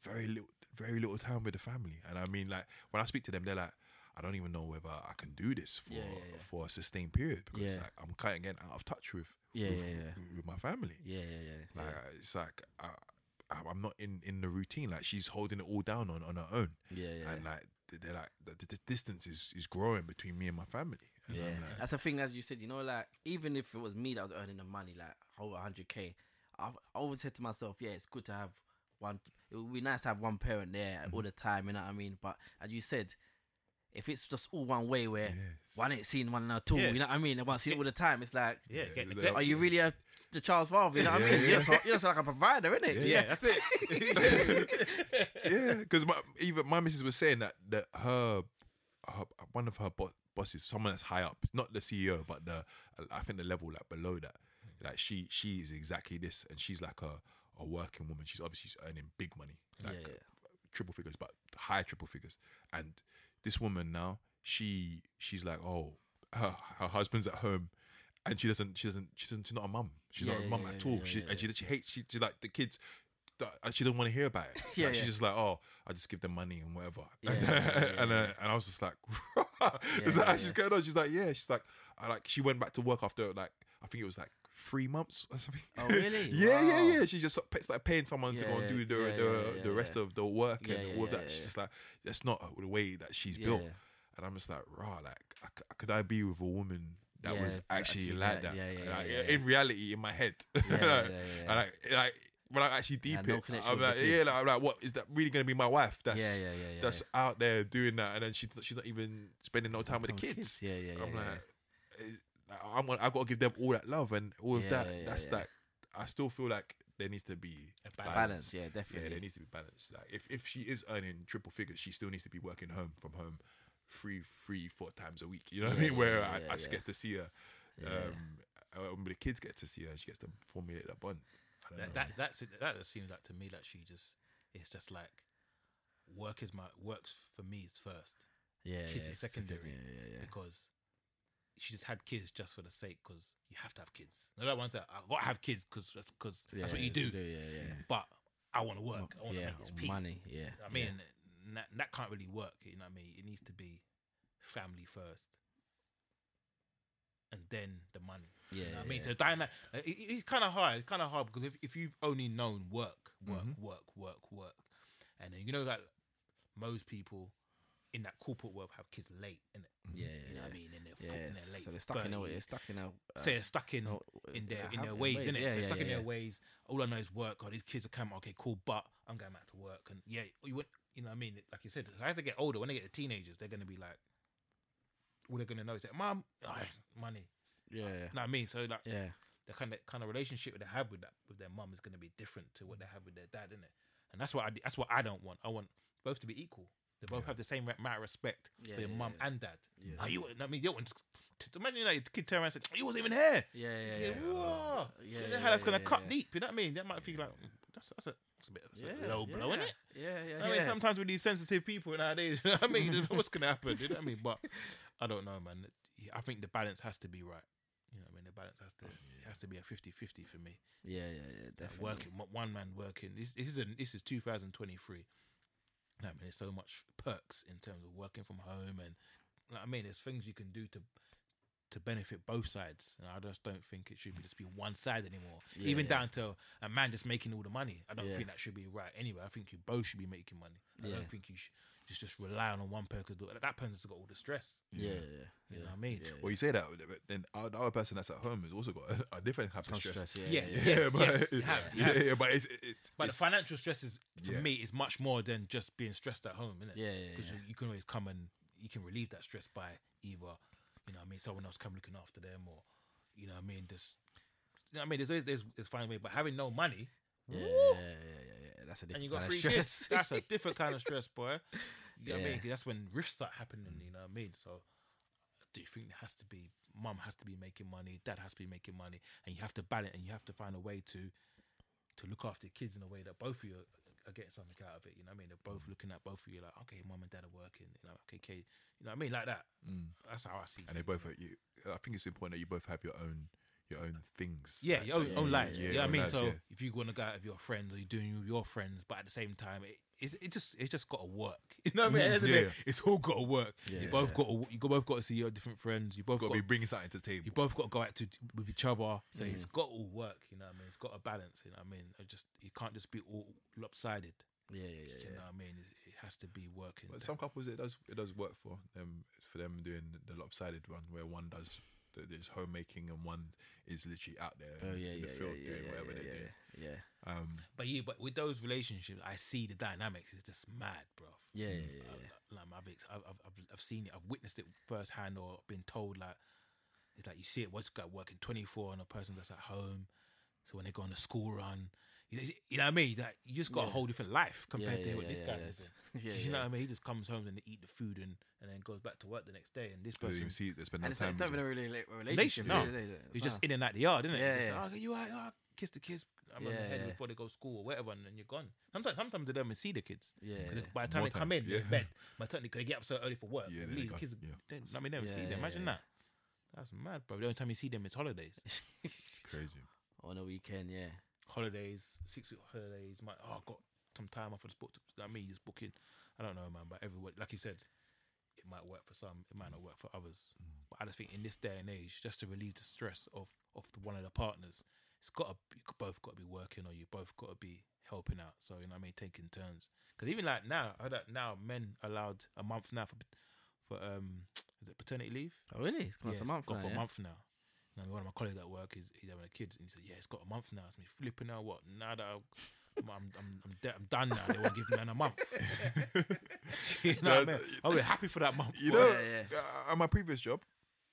very little very little time with the family. And I mean, like when I speak to them, they're like, I don't even know whether I can do this for for a sustained period because like I'm kind of getting out of touch with Yeah, with, with- with my family. Yeah, yeah, yeah. Like it's like. I, I- I'm not in, in the routine. Like she's holding it all down on, on her own Yeah, yeah. and like they're like the, the distance is, is growing between me and my family. And yeah, like, that's the thing. As you said, you know, like even if it was me that was earning the money, like over hundred k, I've always said to myself, yeah, it's good to have one. It would be nice to have one parent there Mm-hmm. all the time. You know what I mean? But as you said, if it's just all one way where Yes. one ain't seeing one at all, Yeah. you know what I mean? And one seeing it all the time, it's like, Yeah, Yeah, neglected. are you really a the child's father? You know what I mean? You're, just, you're just like a provider, isn't it? Yeah, that's it. <laughs> yeah, because even my missus was saying that that her, her one of her bo- bosses, someone that's high up, not the CEO, but the I think the level like below that, mm. like she she is exactly this, and she's like a a working woman. She's obviously she's earning big money, like Yeah, yeah. triple figures, but high triple figures. And this woman now, she she's like, oh, her her husband's at home. And she doesn't, she doesn't, she doesn't, she's not a mum. She's Yeah, not a mum at all. she, and she, she hates, she, she like the kids, and uh, she doesn't want to hear about it. <laughs> Yeah, Like, yeah. She's just like, oh, I just give them money and whatever. Yeah, <laughs> and, uh, yeah, and, uh, and I was just like, <laughs> <laughs> is that yeah, how she's yeah. going on? She's like, yeah. She's like, I like. She went back to work after like, I think it was like three months or something. Oh, really? <laughs> yeah, yeah, Wow. yeah. She just like paying someone to go and do the yeah, the, yeah, yeah, the rest yeah. of the work Yeah, and yeah, all of yeah, that. yeah, She's yeah. just like, that's not the way that she's Yeah. built. And I'm just like, raw. Like, could I be with a woman that Yeah, was actually, actually like that? yeah, yeah, Like, yeah, yeah. In reality, in my head. yeah, <laughs> Like, yeah, yeah. And like, like when I actually deep Had no it, connection I'm like, yeah, like, I'm like, what is that really gonna be my wife? That's yeah, yeah, yeah, yeah. that's out there doing that, and then she she's not even spending no time with the Time kids. Yeah, yeah, yeah. I'm yeah, like, is- like, I'm gonna, I got to give them all that love and all of Yeah, that. yeah, that's yeah. like, I still feel like there needs to be A yeah. balance. balance. Yeah, Yeah, definitely. there needs to be balance. Like, if if she is earning triple figures, she still needs to be working home from home, three, three, four times a week. You know what I mean? yeah, Where yeah, I, yeah, I get to see her. Um, uh, when the kids get to see her, she gets to formulate that bond. That, that that's it. That seems like to me that she just it's just like work is my works for me is first yeah, kids yeah, is secondary. Yeah, yeah, yeah. because she just had kids just for the sake because you have to have kids. No, that one said I got to have kids because because yeah, that's what you it's- do. Yeah, yeah. But I want to work. I want to yeah, make money. Yeah. I mean, that, that can't really work. You know what I mean? It needs to be family first, and then the money. yeah, You know I mean, yeah. so dyna- uh, it, it- it's kind of hard. It's kind of hard because if, if you've only known work, work, Mm-hmm. work, work, work, and then you know that most people in that corporate world have kids late, innit? Yeah, You know yeah, what I mean? In their, yeah. fo- in yeah, their late so they're stuck in their 30s. they're stuck in their uh, so they're stuck in no, in their in their ways, innit? Yeah, so they're stuck in their ways. All I know is work. Oh, these kids are coming. Okay, cool. But I'm going back to work, and yeah, you would, you know what I mean? Like you said, as they get older, when they get to teenagers, they're gonna be like, all they're gonna know is that, mom, money. Yeah, You know what I mean? So like yeah, the kind of kind of relationship they have with that with their mum is going to be different to what they have with their dad, isn't it? And that's what I that's what I don't want. I want both to be equal. They both Yeah. have the same amount of respect Yeah, for your yeah, mum yeah. and dad. Yeah. Are you? I mean, you don't want to, to imagine like your kid turn around and say, "You wasn't even here." yeah, yeah, Yeah, yeah. whoa. Yeah, You know yeah, how that's gonna yeah, cut yeah. deep. You know what I mean? That might feel like mm, that's that's a, that's a bit that's a low blow, yeah. isn't it? Yeah, yeah, I mean, sometimes with these sensitive people nowadays, <laughs> you know what I mean? You know what's gonna happen? You know what I mean? But <laughs> I don't know, man. I think the balance has to be right. You know what I mean? The balance has to it has to be a 50-50 for me. yeah, yeah, yeah, Like, definitely. working one- man working. This this is a, this is 2023. I mean, there's so much perks in terms of working from home, and you know I mean, there's things you can do to to benefit both sides. And I just don't think it should be just be one side anymore. Yeah, Even yeah. down to a man just making all the money. I don't Yeah. think that should be right. Anyway, I think you both should be making money. I don't think you should just just rely on one person. 'cause That person's got all the stress. Yeah, yeah, You yeah. know what I mean? Yeah, Well, you say that, but then our- the other person that's at home has also got a, a different type of stress. stress, yeah, Yes, yeah, yes, Yeah, but yes, you <laughs> have, you yeah, have. yeah, but it's it's But it's, the financial stress is for Yeah. me is much more than just being stressed at home, isn't it? Yeah, yeah, Because yeah. you, you can always come and you can relieve that stress by either, you know, what I mean, someone else come looking after them, or you know, what I mean, just, you know, what I mean, there's always there's, there's fine way, but having no money yeah, yeah, yeah, yeah. That's a different and you got kind three of stress. kids, that's a different kind of <laughs> stress, boy. You know what I mean? Yeah. 'Cause that's when rifts start happening. You know what I mean? So. Do you think there has to be mum has to be making money, dad has to be making money, and you have to balance and you have to find a way to to look after your kids in a way that both of you are, are getting something out of it. You know what I mean? They're both looking at both of you like, okay, mum and dad are working. You know, okay, okay. You know what I mean? Like that. That's how I see. Mm. and they both innit? are, you. I think it's important that you both have your own your own things. Yeah, like, your own, yeah, own yeah, lives. yeah, you know what I mean? lives, so yeah. if you want to go out with your friends or you're doing with your friends, but at the same time, it it's, it just it's just got to work. <laughs> You know what I mean? At the end of the day, it's all got to work. Yeah. You both got to, you both got to see your different friends. You both got got to be bringing something to the table. you both got to go out to with each other. So Mm. it's got to all work. You know what I mean? It's got a balance. You know what I mean? It just you can't just be all lopsided. Yeah, yeah, yeah, You yeah. know what I mean? It's, it has to be working. But some couples it does it does work for them for them doing the lopsided one where one does the, there's homemaking and one is literally out there Oh in yeah, the yeah, field yeah, doing yeah, whatever yeah, they're yeah, doing. yeah, yeah, Um, But yeah, but with those relationships, I see the dynamics is just mad, bro. yeah, yeah, yeah, yeah. Like I've, I've, I've, I've seen it, I've witnessed it firsthand, or been told like it's like you see it. What's got working twenty four on a person that's at home. So when they go on a school run, you know, you know what I mean. Like you just got a whole different life compared Yeah, to yeah, what yeah, this yeah, guy yeah. is. Yeah, you know what I mean? He just comes home and they eat the food and, and then goes back to work the next day. And this person, even see they spend And no it's, time. it's not with even a really like, a relationship. no. is it? Is he's just ah. in and out the yard, isn't it? Yeah, just, yeah. oh, you all right? Oh, kiss the kids. I'm on the Yeah, head yeah. before they go to school or whatever, and then you're gone. Sometimes, sometimes they don't even see the kids. Yeah, 'Cause yeah. by the time More they come time, in, they're in yeah. bed. <laughs> By the time they, they get up so early for work, Yeah, and leave, they're the kids, gone, yeah. they, I mean, never see Yeah, them. Imagine yeah. that. That's mad, bro. The only time you see them is holidays. <laughs> Crazy. on a weekend. Yeah, holidays, six week holidays. Might oh, I've got some time off for the sport. Like me, just booking. I don't know, man. But everyone, like you said, it might work for some. It might not work for others. But I just think in this day and age, just to relieve the stress of of the, one of the partners, it's got to you both got to be working or you both got to be helping out. So you know, what I mean, taking turns. Because even like now, I heard that now men allowed a month now for for um is it paternity leave? Oh really? It's gone yeah, a month gone now. for yeah? a month now. You know, one of my colleagues at work is he's having a kid, and he said, "Yeah, it's got a month now." It's me flipping out. What now that I- I'm I'm I'm, I'm, de- I'm done now. They won't give me a month. <laughs> you know what I mean? I'll be happy for that month. You boy. know, Yeah, yeah. uh, at my previous job,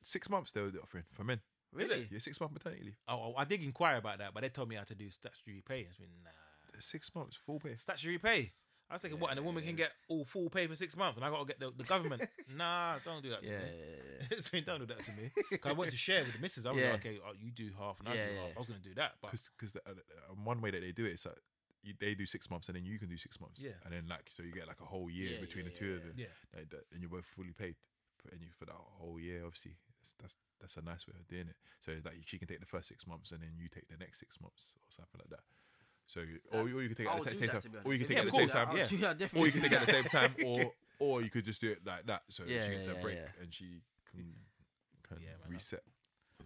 six months they were offering for men. Really? Yeah, six month maternity leave. Oh, I did inquire about that, but they told me how to do statutory pay. I mean, nah, Six months full pay. statutory pay. I was thinking, what? And the woman can get all full pay for six months, and I got to get the, the government. <laughs> nah, don't do that to Yeah, me. yeah, yeah. I mean, <laughs> don't do that to me. 'Cause I went to share with the missus. I was Yeah. like, okay, oh, you do half, and I Yeah, do yeah. half. I was gonna do that, but Because uh, uh, one way that they do it is that you, they do six months and then you can do six months. Yeah. And then like so you get like a whole year Yeah, between yeah, the two yeah, of them. yeah. Like that, and you're both fully paid, for- and you for that whole year. Obviously, that's that's, that's a nice way of doing it. So like she can take the first six months and then you take the next six months or something like that. So you, or, you- or you can take it I'll at the do same that, time, to be or you can honest. take Yeah, it at the same time, I'll yeah. Or you can take it at the same time, or or you could just do it like that, so Yeah, she gets yeah, a break yeah. and she can, can Yeah, man, reset.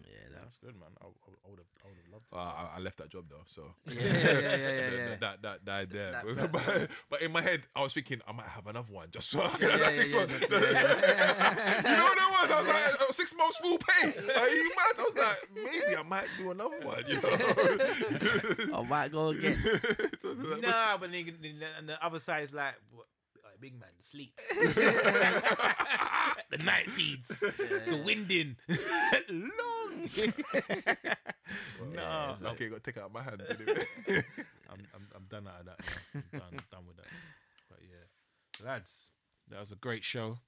Yeah, that That's good, man. I, I would have, I would have loved Uh, I, I left that job though, so <laughs> Yeah, yeah, yeah, yeah, yeah, <laughs> that, yeah. that that died there. That- <laughs> but, but, in my head, I was thinking I might have another one just so I can Yeah, have yeah, that six yeah, months. you know what that was? I was like, uh, six months full pay. Are you mad? I was like, maybe I might do another one. You know? I might go again. Nah, but then, then- and the other side is like, what, like big man sleeps. the night feeds, the winding, <laughs> long. nah, okay, got to take out my hand. didn't it? <laughs> I'm, I'm I'm done out of that. Now. I'm done done with that. But yeah, lads, that was a great show.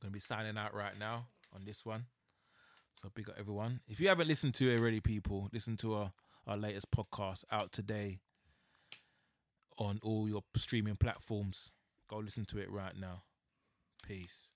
Gonna be signing out right now on this one. So big up everyone. If you haven't listened to it already, people, listen to our our latest podcast out today on all your streaming platforms. Go listen to it right now. Peace.